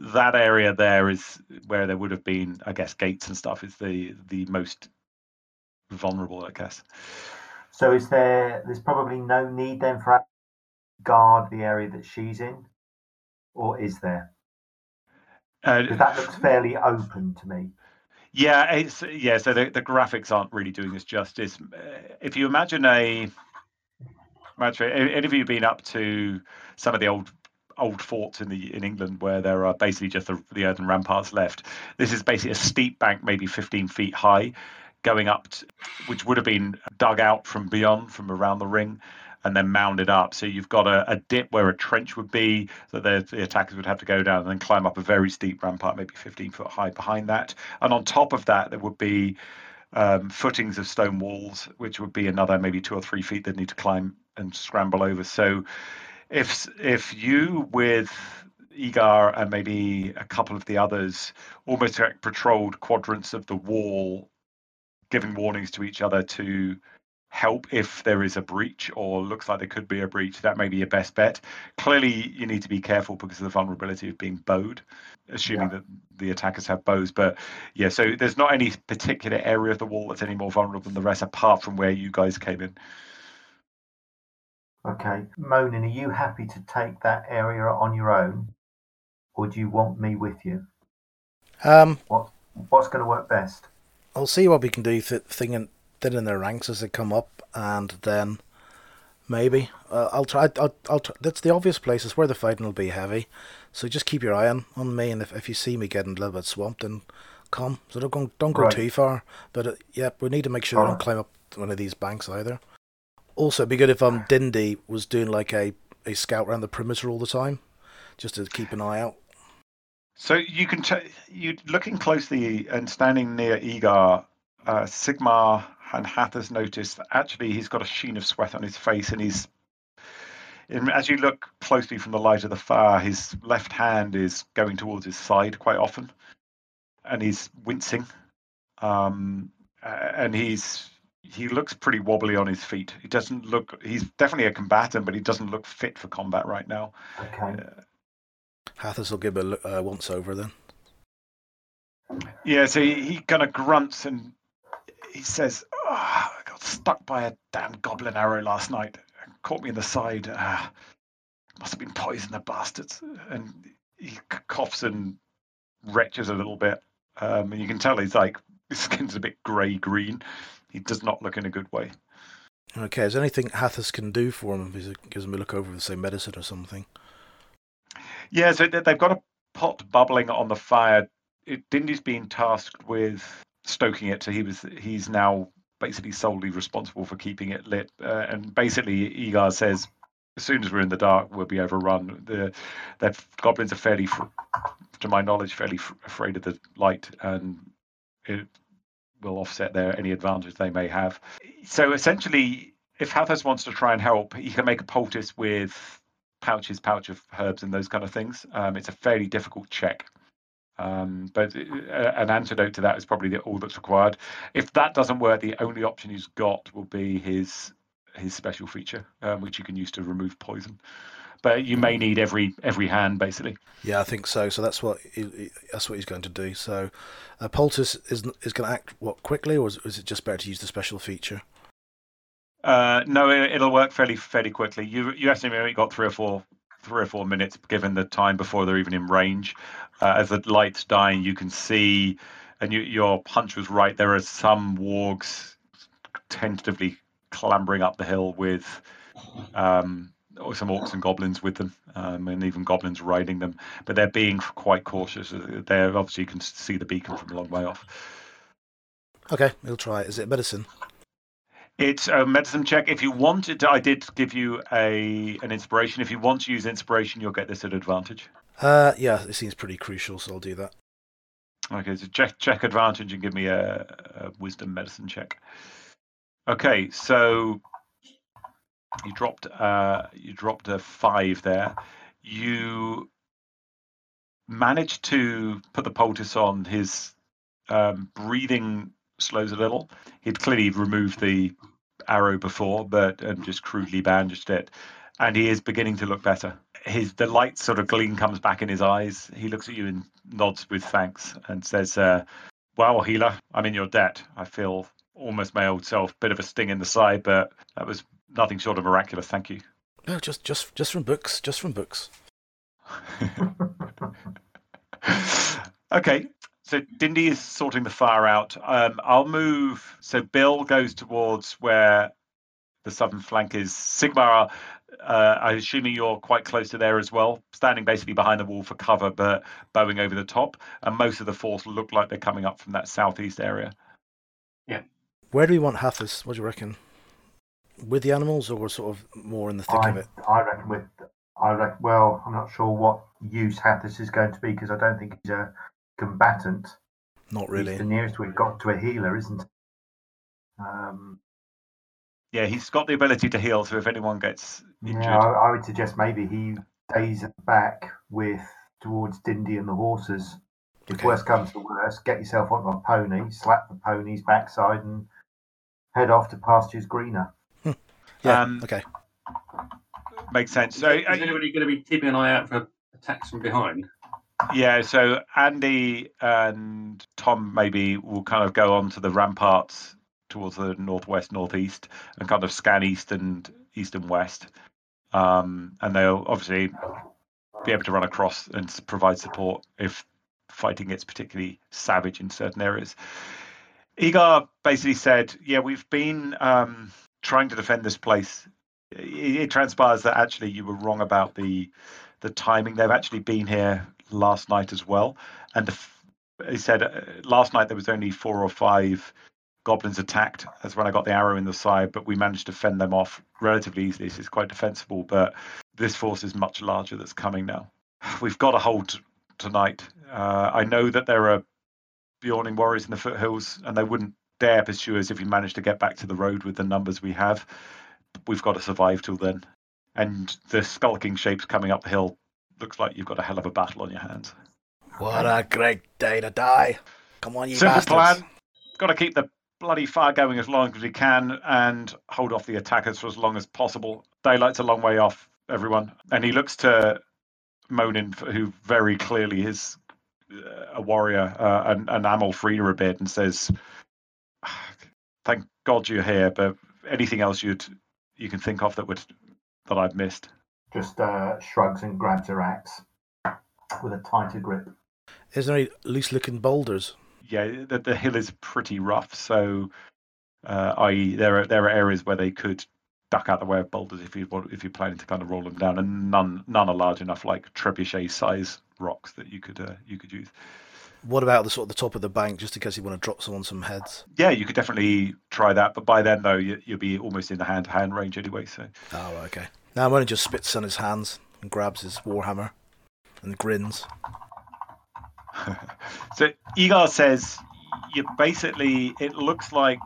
That area there is where there would have been, I guess, gates and stuff is the the most vulnerable, I guess. So is there? There's probably no need then for guard the area that she's in, or is there? Uh, that looks fairly open to me. Yeah, it's yeah. So the, the graphics aren't really doing this justice. Uh, If you imagine a, imagine any of you have been up to some of the old old forts in the in England where there are basically just the, the earthen ramparts left. This is basically a steep bank, maybe 15 feet high, going up, t which would have been dug out from beyond, from around the ring, and then mounded up. So you've got a, a dip where a trench would be, so the, the attackers would have to go down and then climb up a very steep rampart, maybe 15 foot high behind that. And on top of that, there would be um, footings of stone walls, which would be another maybe two or three feet they'd need to climb and scramble over. So if if you with Igar and maybe a couple of the others almost like patrolled quadrants of the wall, giving warnings to each other to help if there is a breach or looks like there could be a breach, that may be your best bet. Clearly, you need to be careful because of the vulnerability of being bowed, assuming Yeah. that the attackers have bows. But yeah, so there's not any particular area of the wall that's any more vulnerable than the rest, apart from where you guys came in. Okay. Monin, are you happy to take that area on your own? Or do you want me with you? Um, What what's going to work best? I'll see what we can do th- thinning, thinning their ranks as they come up, and then maybe uh, I'll try. I'll, I'll try. That's the obvious places where the fighting will be heavy. So just keep your eye on, on me, and if, if you see me getting a little bit swamped, then come. So don't go don't go Right. too far. But uh, yeah, we need to make sure they don't climb up one of these banks either. Also, it'd be good if um Dindy was doing like a, a scout around the perimeter all the time, just to keep an eye out. So you can you looking closely and standing near Egar, uh, Sigmar and Hathers notice that actually he's got a sheen of sweat on his face, and he's in, as you look closely from the light of the fire, his left hand is going towards his side quite often, and he's wincing, um, and he's he looks pretty wobbly on his feet. He doesn't look. He's definitely a combatant, but he doesn't look fit for combat right now. Okay. Hathis will give a look- uh, once over then. Yeah, so he, he kind of grunts and he says, oh, I got stuck by a damn goblin arrow last night. It caught me in the side. Uh, must have been poison, the bastards. And he coughs and retches a little bit. Um, and you can tell he's like, his skin's a bit grey green. He does not look in a good way. Okay, is there anything Hathis can do for him if he gives him a look over, with, say, medicine or something? Yeah, so they- they've got a pot bubbling on the fire. It, Dindy's been tasked with stoking it, so he was he's now basically solely responsible for keeping it lit. Uh, and basically, Egar says, as soon as we're in the dark, we'll be overrun. The the goblins are fairly, to my knowledge, fairly f- afraid of the light, and it will offset their any advantage they may have. So essentially, if Hathis wants to try and help, he can make a poultice with pouches, pouch of herbs and those kind of things. Um, it's a fairly difficult check. Um, but uh, an antidote to that is probably the, all that's required. If that doesn't work, the only option he's got will be his his special feature, um, which you can use to remove poison. But you may need every every hand basically. Yeah, I think so. So that's what he, that's what he's going to do. So, uh, poultice is is going to act what quickly, or is, is it just better to use the special feature? Uh, no, it, it'll work fairly fairly quickly. You you estimate got three or four three or four minutes given the time before they're even in range. Uh, as the light's dying, you can see, and you, your punch was right. There are some wargs tentatively clambering up the hill with um, some orcs and goblins with them, um, and even goblins riding them. But they're being quite cautious. They're obviously you can see the beacon from a long way off. Okay, we'll try it. Is it medicine? It's a medicine check. If you wanted to, I did give you a an inspiration. If you want to use inspiration, you'll get this at advantage. Uh, yeah, it seems pretty crucial, so I'll do that. Okay, so check check advantage and give me a, a wisdom medicine check. Okay, so you dropped uh you dropped a five there. You managed to put the poultice on. His um, breathing slows a little. He'd clearly removed the arrow before, but and just crudely bandaged it, and he is beginning to look better. His the light sort of gleam comes back in his eyes. He looks at you and nods with thanks and says, uh, "Well, healer, I'm in your debt. I feel almost my old self. Bit of a sting in the side, but that was nothing short of miraculous. Thank you." No, just just just from books, just from books. (laughs) okay, so Dindy is sorting the fire out. Um, I'll move. So Bill goes towards where the southern flank is. Sigmar, uh, I'm assuming you're quite close to there as well, standing basically behind the wall for cover, but bowing over the top. And most of the force look like they're coming up from that southeast area. Yeah. Where do we want Hathis? What do you reckon? With the animals, or sort of more in the thick I, of it? I reckon with I reckon. Well, I'm not sure what use Hathis is going to be because I don't think he's a combatant. Not really. He's the nearest we've got to a healer, isn't? he? Um, Yeah, he's got the ability to heal, so if anyone gets injured, yeah, I, I would suggest maybe he stays at the back with towards Dindy and the horses. If Okay. worst comes to worst, get yourself onto a pony, slap the pony's backside, and head off to pastures greener. Yeah. Um, okay. makes sense. So is uh, anybody going to be keeping an eye out for attacks from behind? Yeah, so Andy and Tom maybe will kind of go on to the ramparts towards the northwest, northeast, and kind of scan east and east and west. Um, and they'll obviously be able to run across and provide support if fighting gets particularly savage in certain areas. Igar basically said, "Yeah, we've been um, trying to defend this place. It, it transpires that actually you were wrong about the the timing. They've actually been here last night as well, and he said uh, last night there was only four or five goblins attacked. That's when I got the arrow in the side, but we managed to fend them off relatively easily. So it's quite defensible. But this force is much larger that's coming now. (sighs) We've got to hold tonight. Uh, I know that there are Beorning warriors in the foothills, and they wouldn't dare pursue us if we manage to get back to the road with the numbers we have. We've got to survive till then. And the skulking shapes coming up the hill looks like you've got a hell of a battle on your hands. What a great day to die! Come on, you Simple bastards. plan. Got to keep the bloody fire going as long as we can and hold off the attackers for as long as possible. Daylight's a long way off, everyone. And he looks to Monin, who very clearly is uh, a warrior, uh, and, and Amalfreda a bit, and says, "Thank God you're here, but anything else you'd you can think of that would that I've missed." Just uh, shrugs and grabs her axe with a tighter grip. Is there any loose-looking boulders? yeah, the, the hill is pretty rough. So, uh, i.e., there are there are areas where they could duck out the way of boulders if you want if you're planning to kind of roll them down, and none none are large enough like trebuchet size rocks that you could uh, you could use. What about the sort of the top of the bank, just in case you want to drop someone some heads? Yeah, you could definitely try that, but by then though you, you'll be almost in the hand to hand range anyway. So Oh, okay. Now Monin just spits on his hands and grabs his warhammer and grins. (laughs) So Egar says you basically it looks like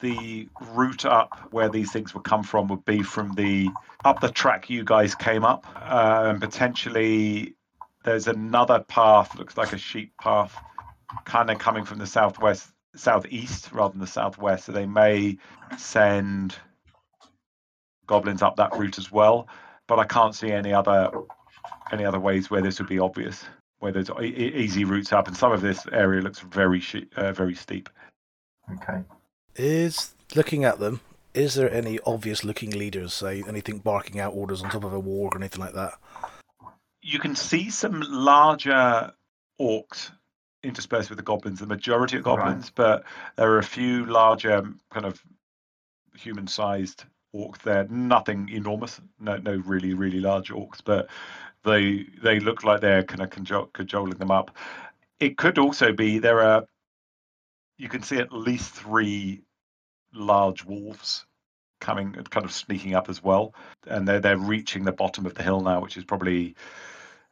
the route up where these things would come from would be from the up the track you guys came up, uh, and potentially there's another path looks like a sheep path, kind of coming from the southwest southeast rather than the southwest. So they may send goblins up that route as well, but I can't see any other any other ways where this would be obvious where there's e- easy routes up, and some of this area looks very she- uh, very steep. Okay. Is looking at them. Is there any obvious-looking leaders? Say anything barking out orders on top of a warg or anything like that? You can see some larger orcs interspersed with the goblins. The majority of Right. goblins, but there are a few larger kind of human-sized orcs there. Nothing enormous. No, no really really large orcs, but they they look like they're kind of cajol- cajoling them up. It could also be there are. You can see at least three large wolves coming, kind of sneaking up as well, and they're they're reaching the bottom of the hill now, which is probably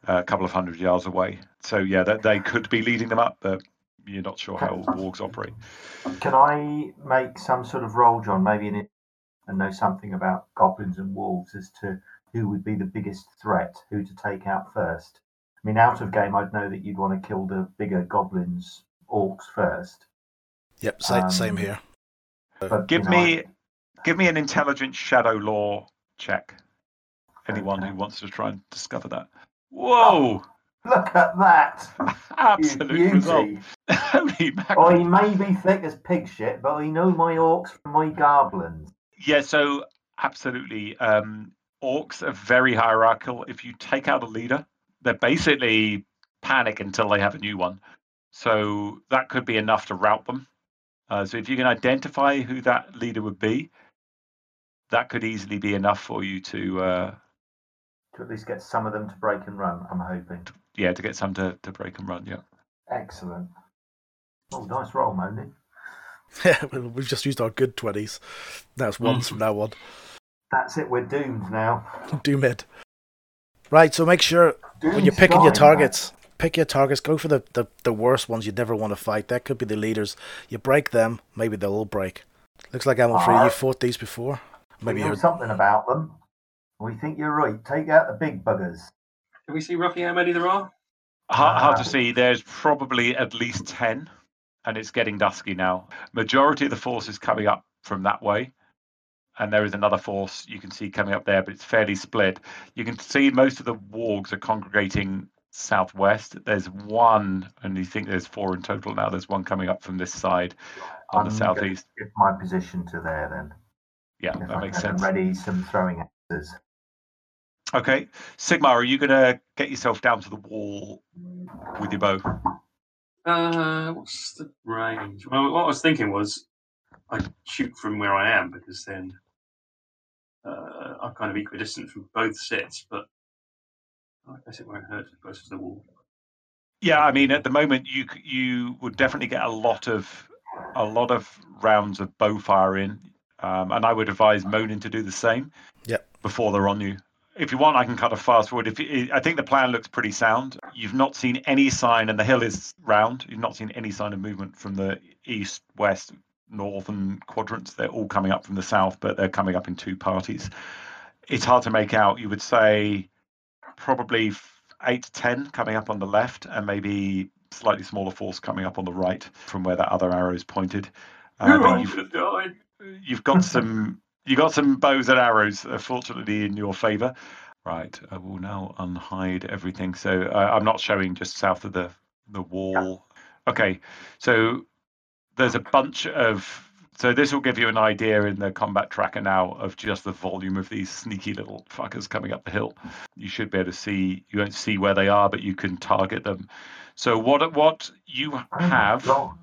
a couple of hundred yards away. So yeah, that they could be leading them up, but you're not sure how wargs operate. Can I make some sort of roll, John? Maybe in it, and know something about goblins and wolves as to who would be the biggest threat, who to take out first. I mean, out of game, I'd know that you'd want to kill the bigger goblins, orcs first. Yep, same, Um, same here. But Give you know, me give me an intelligence shadow lore check. Anyone who wants to try and discover that. Whoa! Look at that! (laughs) Absolute result. Holy mackerel. I may be thick as pig shit, but I know my orcs from my goblins. Yeah, so absolutely. Um, orcs are very hierarchical. If you take out a leader, they basically panic until they have a new one. So that could be enough to rout them. Uh, so if you can identify who that leader would be, that could easily be enough for you to, uh, To at least get some of them to break and run, I'm hoping. yeah, to get some to, to break and run. Yeah. Excellent. Oh, nice roll, Moni. (laughs) Yeah, we- we've just used our good 20s. Now it's ones from now on. That's it, we're doomed now. (laughs) Doomed. Right, so make sure when you're picking die, your in targets, pick your targets. Go for the, the, the worst ones you'd never want to fight. That could be the leaders. You break them, maybe they'll all break. Looks like Amon uh-huh. Free, you Alright. fought these before. Maybe we know you're something about them. We think you're right. Take out the big buggers. Can we see roughly how many there are? Hard, hard to see. There's probably at least 10, and it's getting dusky now. Majority of the force is coming up from that way. And there is another force you can see coming up there, but it's fairly split. You can see most of the wargs are congregating southwest. There's one, and you think there's four in total now. There's one coming up from this side on the I'm gonna southeast. Give my position to there then. Yeah, If that I makes sense. ready some throwing axes. Okay, Sigmar, are you going to get yourself down to the wall with your bow? Uh, what's the range? Well, what I was thinking was I'd shoot from where I am because then uh, I'm kind of equidistant from both sets, but I guess it won't hurt close to the wall. Yeah, I mean, at the moment, you you would definitely get a lot of a lot of rounds of bow fire in, um, and I would advise Monin to do the same. Yep. Before they're on you. If you want, I can kind of fast forward. If you, I think the plan looks pretty sound. You've not seen any sign, and the hill is round. You've not seen any sign of movement from the east, west, northern quadrants. They're all coming up from the south, but they're coming up in two parties. It's hard to make out. You would say probably eight to ten coming up on the left, and maybe slightly smaller force coming up on the right from where that other arrow is pointed. Uh, You're but all you've, you've got (laughs) some you got some bows and arrows, uh, fortunately in your favour. Right, I will now unhide everything. So uh, I'm not showing just south of the the wall. Okay, so there's a bunch of. So this will give you an idea in the combat tracker now of just the volume of these sneaky little fuckers coming up the hill. You should be able to see. You won't see where they are, but you can target them. So what what you Oh have God.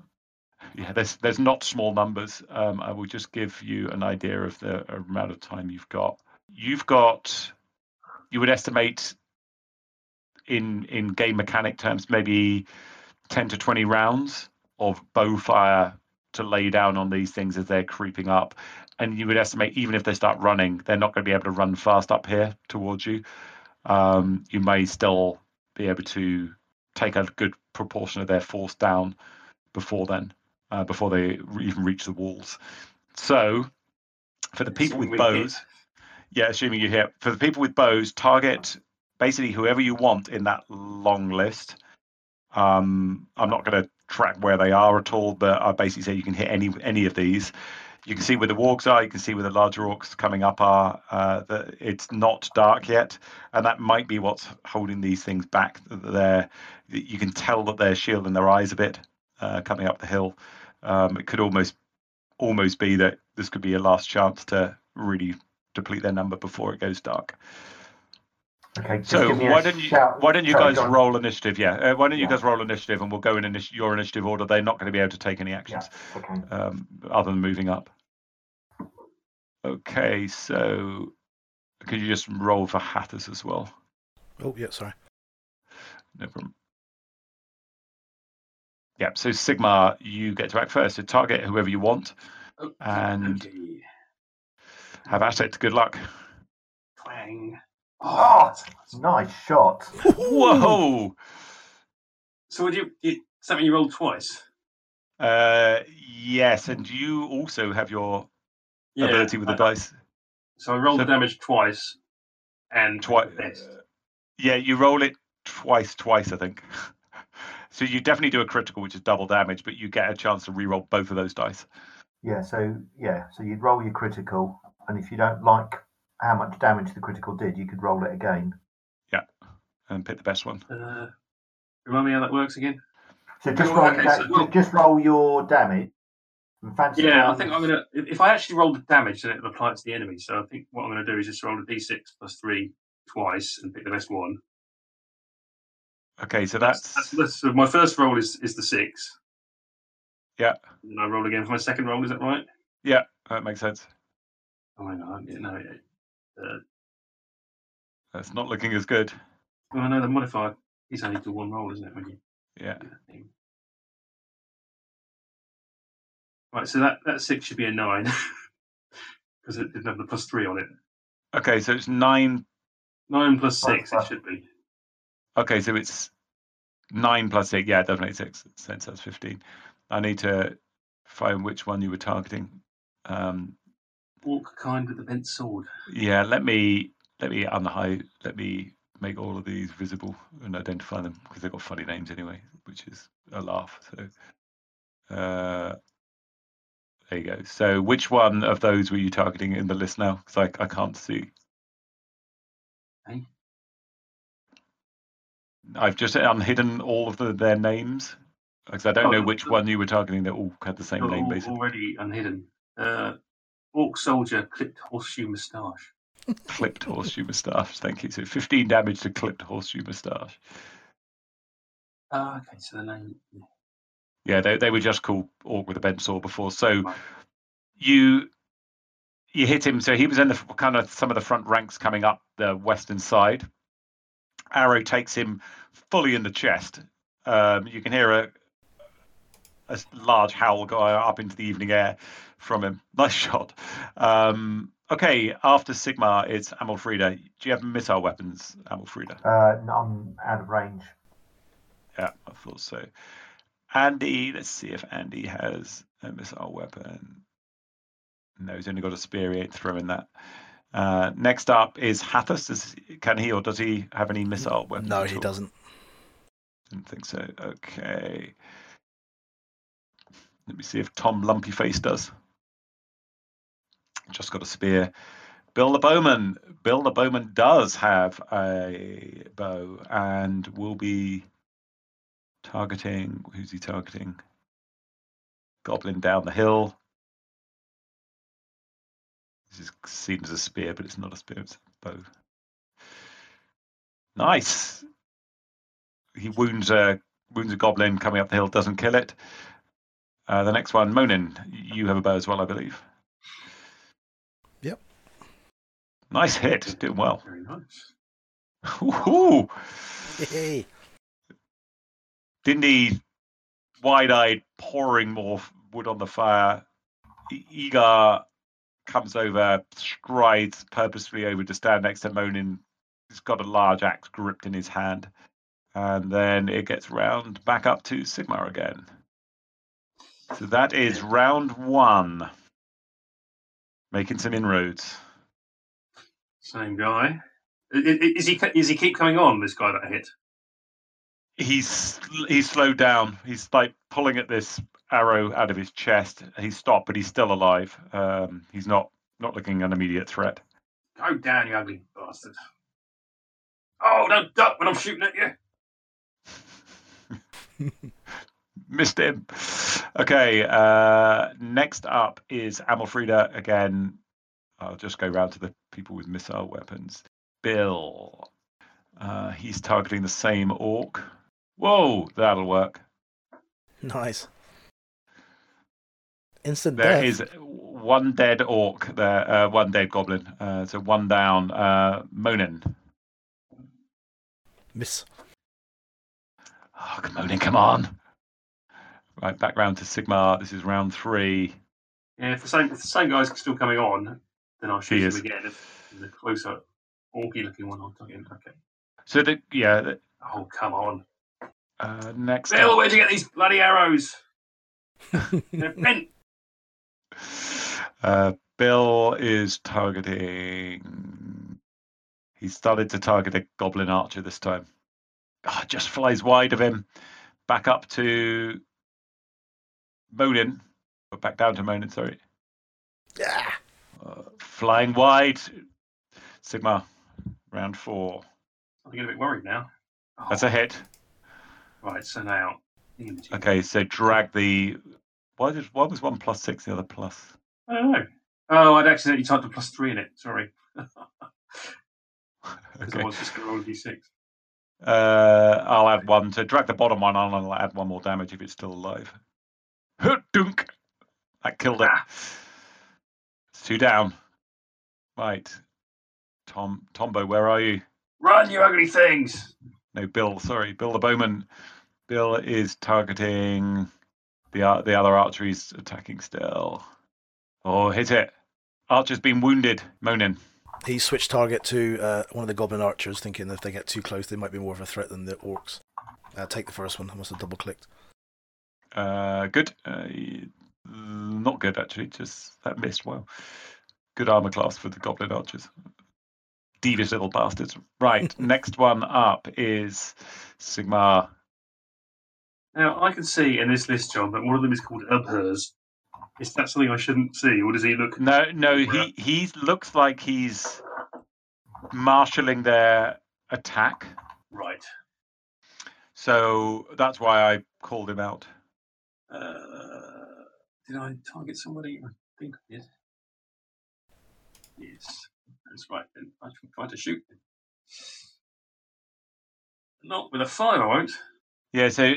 Yeah, there's there's not small numbers. Um, I will just give you an idea of the amount of time you've got. You've got, you would estimate in in game mechanic terms, maybe ten to twenty rounds of bow fire to lay down on these things as they're creeping up. And you would estimate even if they start running, they're not going to be able to run fast up here towards you. Um, you may still be able to take a good proportion of their force down before then uh, before they even reach the walls. So, for the people with Assuming hit. bows, yeah, assuming you hit, for the people with bows, target basically whoever you want in that long list. Um, I'm not going to track where they are at all, but I basically say you can hit any any of these. You can see where the wargs are. You can see where the larger orcs coming up are. Uh, the, it's not dark yet, and that might be what's holding these things back. They're, you can tell that they're shielding their eyes a bit uh, coming up the hill. Um, it could almost almost be that this could be a last chance to really deplete their number before it goes dark. Okay, So give me a why don't you shout. why don't you Sorry, guys on. roll initiative? Yeah, uh, why don't you Yeah. guys roll initiative and we'll go in initi- your initiative order. They're not going to be able to take any actions Okay. um, other than moving up. Okay, so could you just roll for Hatters as well? Oh, yeah, sorry. No problem. Yeah, so Sigmar, you get to act first. So target whoever you want. Okay, And-. Have at it. Good luck. twang. Oh, nice shot. Whoa! So would you, you something you rolled twice? Uh, yes, and you also have your ability with the I- dice. So I rolled So- the damage twice, and Twice. best. Yeah, you roll it twice, twice, I think. So you definitely do a critical, which is double damage, but you get a chance to re-roll both of those dice. Yeah, so yeah, so you'd roll your critical, and if you don't like how much damage the critical did, you could roll it again. Yeah, and pick the best one. Uh, remind me how that works again. So just roll, okay, your so- da- ju- just roll your damage, And fancy Yeah, I think I'm gonna. If if I actually roll the damage, then it'll apply it to the enemy. So I think what I'm gonna do is just roll a d6 plus three twice and pick the best one. Okay, so That's, that's that's, so my first roll is is the six. Yeah. And then I roll again for my second roll. Is that right? Yeah, that makes sense. Oh, hang on. yeah, No, uh, That's not looking as good. well, I know the modifier is only to one roll, isn't it? When you Yeah. do that thing. Right, so that, that six should be a nine (laughs) because it didn't have the plus three on it. Okay, so it's nine. Nine plus Plus six, it should be. Okay, so it's nine plus six. Yeah, it does make six sense. That's fifteen. I need to find which one you were targeting. Um, Walk kind with the bent sword. yeah, let me let me unhide. Let me make all of these visible and identify them because they've got funny names anyway, which is a laugh. So uh, there you go. So which one of those were you targeting in the list now? Because I I can't see. I've just unhidden all of the, their names because I don't Oh, know which one you were targeting. They all had the same name, al- basically. already unhidden. Uh, orc soldier clipped horseshoe moustache. Clipped horseshoe moustache. Thank you. So 15 damage to clipped horseshoe moustache. Ah, okay, so the name. yeah. Yeah, they they were just called orc with a bent saw before. So Right. you you hit him. So he was in the kind of some of the front ranks coming up the western side. Arrow takes him fully in the chest. Um, you can hear a large howl go up into the evening air from him. (laughs) Nice shot. Um, okay, after Sigmar, it's Amalfrida. Do you have missile weapons, Amalfrida? Uh, no, I'm out of range. Yeah, I thought so. Andy, let's see if Andy has a missile weapon. No, he's only got a spear. He ain't throwing that. Uh, next up is Hathus. Does, can he or does he have any missile weapons? No, he all? doesn't. Didn't think so. Okay. Let me see if Tom Lumpyface does. Just got a spear. Bill the Bowman. Bill the Bowman does have a bow and will be targeting. Who's he targeting? Goblin down the hill. This is seen as a spear, but it's not a spear, it's a bow. Nice. He wounds a wounds a goblin coming up the hill, doesn't kill it. Uh, the next one, Monin, you have a bow as well, I believe. Yep. Nice hit, doing well. Very nice. Ooh, Yay. Dindy, wide-eyed, pouring more wood on the fire. E- Egar comes over, strides purposefully over to stand next to Monin. He's got a large axe gripped in his hand. And then it gets round back up to Sigmar again. So that is round one. Making some inroads. Same guy. Is he? Is he keep coming on? This guy that I hit. He's he's slowed down. He's like pulling at this arrow out of his chest. He's stopped, but he's still alive. Um, he's not not looking an immediate threat. Go down, you ugly bastard. Oh, don't duck when I'm shooting at you. (laughs) Missed him. Okay. Uh, next up is Amalfrida again. I'll just go round to the people with missile weapons. Bill. Uh, he's targeting the same orc. Whoa, that'll work. Nice. Instant There death. is one dead orc there, uh, one dead goblin. Uh, so one down. Uh, Monin. Miss. Oh, come Monin, come on. Right, back round to Sigmar. This is round three. Yeah, if the same if the same guy's still coming on, then I'll shoot He him is. again. If the closer, orky looking one, I'll target him. Okay. So the yeah. The, Oh come on, uh, next. Bill, up- where'd you get these bloody arrows? (laughs) They're bent. Uh, Bill is targeting. He started to target a goblin archer this time. Ah, just flies wide of him. Back up to Monin. Or Back down to Monin, sorry. yeah. Uh, flying wide. Sigmar, round four. I'm getting a bit worried now. That's a hit. Right, so now. Okay, so drag the Why did why was one plus six, the other plus? I don't know. Oh, I'd accidentally typed a plus three in it. Sorry. (laughs) (laughs) Okay. I was just going to roll a d6. Uh, I'll add one to drag the bottom one on, and I'll add one more damage if it's still alive. Dunk. That killed it. Ah. It's two down. Right. Tom Tombo, where are you? Run, you ugly things! No, Bill. Sorry, Bill the bowman. Bill is targeting the the other archery's attacking still. Oh, hit it. Archer's been wounded. Monin. He switched target to uh, one of the goblin archers, thinking if they get too close, they might be more of a threat than the orcs. Uh, take the first one. I must have double clicked. Uh, good. Uh, not good actually. Just that missed. Wow. Good armor class for the goblin archers. Devious little bastards. Right. (laughs) next one up is Sigmar. Now, I can see in this list, John, that one of them is called Ubhers. Is that something I shouldn't see, or does he look. No, no. He he looks like he's marshalling their attack. Right. So that's why I called him out. Uh, did I target somebody? I think I did. Yes. That's right. Then I should try to shoot. him. Not with a five, I won't. Yeah, so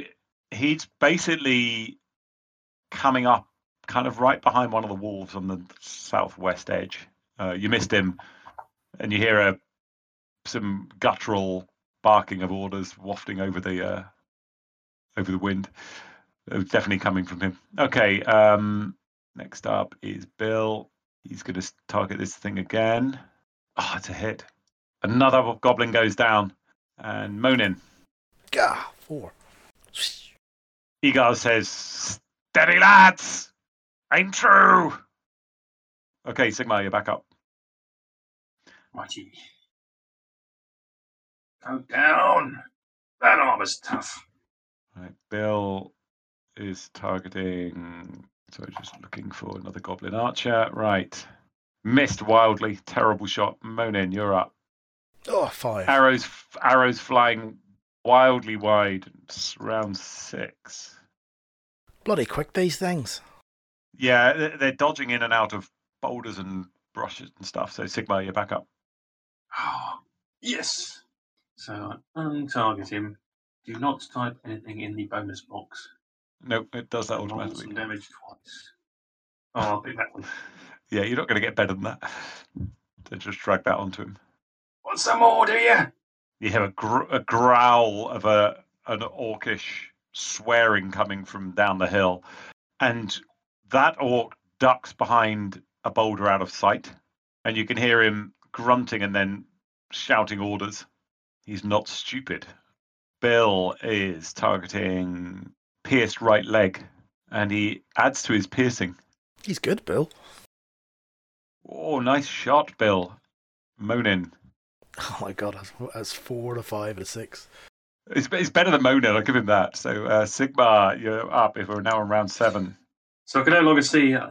he's basically coming up kind of right behind one of the wolves on the southwest edge. Uh, you missed him, and you hear a some guttural barking of orders wafting over the uh, over the wind. It was definitely coming from him. Okay, um, next up is Bill. He's going to target this thing again. Oh, it's a hit. Another goblin goes down, and Monin. Gah! Four. Egar says, Steady, lads! Aim true! Okay, Sigmar, you're back up. Righty. Go down. That armor's tough. Right, Bill is targeting. So just looking for another goblin archer. Right. Missed wildly. Terrible shot. Monin, you're up. Oh, five. Arrows, arrows flying wildly wide. It's round six. Bloody quick, these things. Yeah, they- they're dodging in and out of boulders and brushes and stuff. So Sigmar, you're back up. Oh, (gasps) yes. So I untarget him. Do not type anything in the bonus box. Nope, it does that automatically. some damage twice. Oh, I'll pick that one. (laughs) Yeah, you're not going to get better than that. So just drag that onto him. Want some more, do you? You hear a, gr- a growl of a an orcish swearing coming from down the hill, and that orc ducks behind a boulder out of sight, and you can hear him grunting and then shouting orders. He's not stupid. Bill is targeting pierced right leg, and he adds to his piercing. He's good, Bill. Oh, nice shot, Bill. Monin. (laughs) Oh my god, that's, that's four to five to six. It's, it's better than Monin, I'll give him that. So, uh, Sigmar, you're up if we're now on round seven. So I can no longer see uh,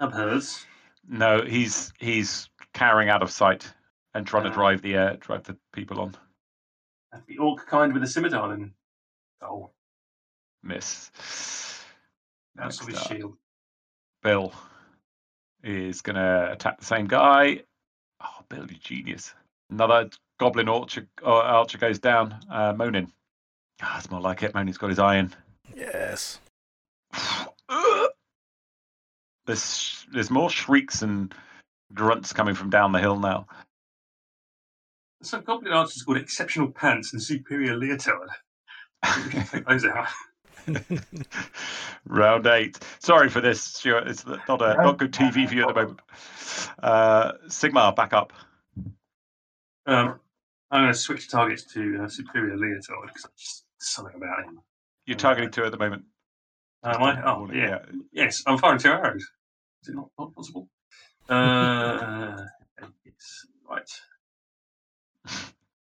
Ubhers. No, he's he's carrying out of sight and trying to Ah. drive the uh, drive the people on. That's the orc kind with the scimitar then. Oh, Miss. that's with his shield. Bill is going to attack the same guy. Oh, Bill, you genius. Another goblin archer, uh, archer goes down. Uh, Monin. Ah, that's more like it. Monin's got his iron. Yes. (sighs) There's there's more shrieks and grunts coming from down the hill now. Some goblin archers called exceptional pants and superior leotard. We take those out. (laughs) (laughs) Round eight. Sorry for this, Stuart. It's not a not good (laughs) TV for you at the moment. Uh, Sigmar, back up. Um, I'm going to switch targets to uh, superior leotard because just something about him. You're targeting two at the moment. Am I? Oh, yeah. Yes, I'm firing two arrows. Is it not, not possible? Uh, (laughs) yes, right.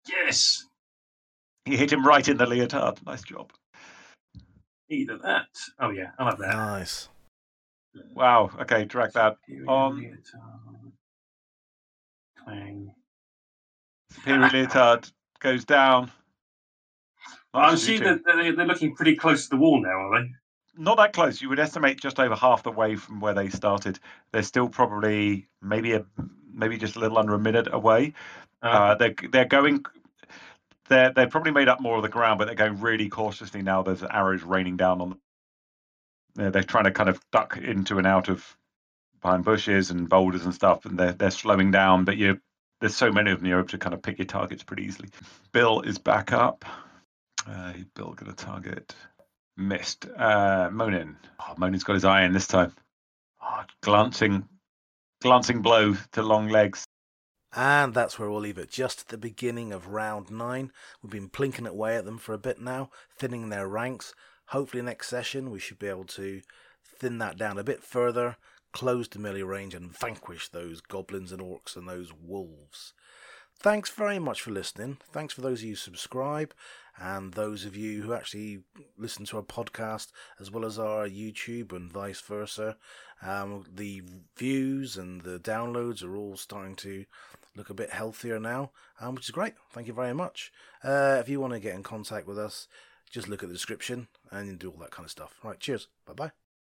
Yes, (laughs) You hit him right in the leotard. Nice job. either that. Oh yeah, I like that. Nice. Wow. Okay, drag that. Superior on. leotard. Clang. Superior leotard goes down. I'm seeing that they're, they're looking pretty close to the wall now, are they? not that close. You would estimate just over half the way from where they started. They're still probably maybe a maybe just a little under a minute away. Uh, uh, they're they're going. They're they're probably made up more of the ground, but they're going really cautiously now. There's arrows raining down on them. They're, they're trying to kind of duck into and out of behind bushes and boulders and stuff, and they're they're slowing down. But you there's so many of them, you're able to kind of pick your targets pretty easily. Bill is back up. Uh, Bill got a target. Missed. Uh, Monin. Oh, Monin's got his eye in this time. Oh, glancing, glancing blow to long legs. And that's where we'll leave it. Just at the beginning of round nine. We've been plinking away at them for a bit now, thinning their ranks. Hopefully, next session we should be able to thin that down a bit further, close the melee range, and vanquish those goblins and orcs and those wolves. Thanks very much for listening. Thanks for those of you who subscribe and those of you who actually listen to our podcast as well as our YouTube and vice versa. Um, the views and the downloads are all starting to look a bit healthier now, um, which is great. Thank you very much. Uh, if you want to get in contact with us, just look at the description and do all that kind of stuff. Right, cheers. Bye bye.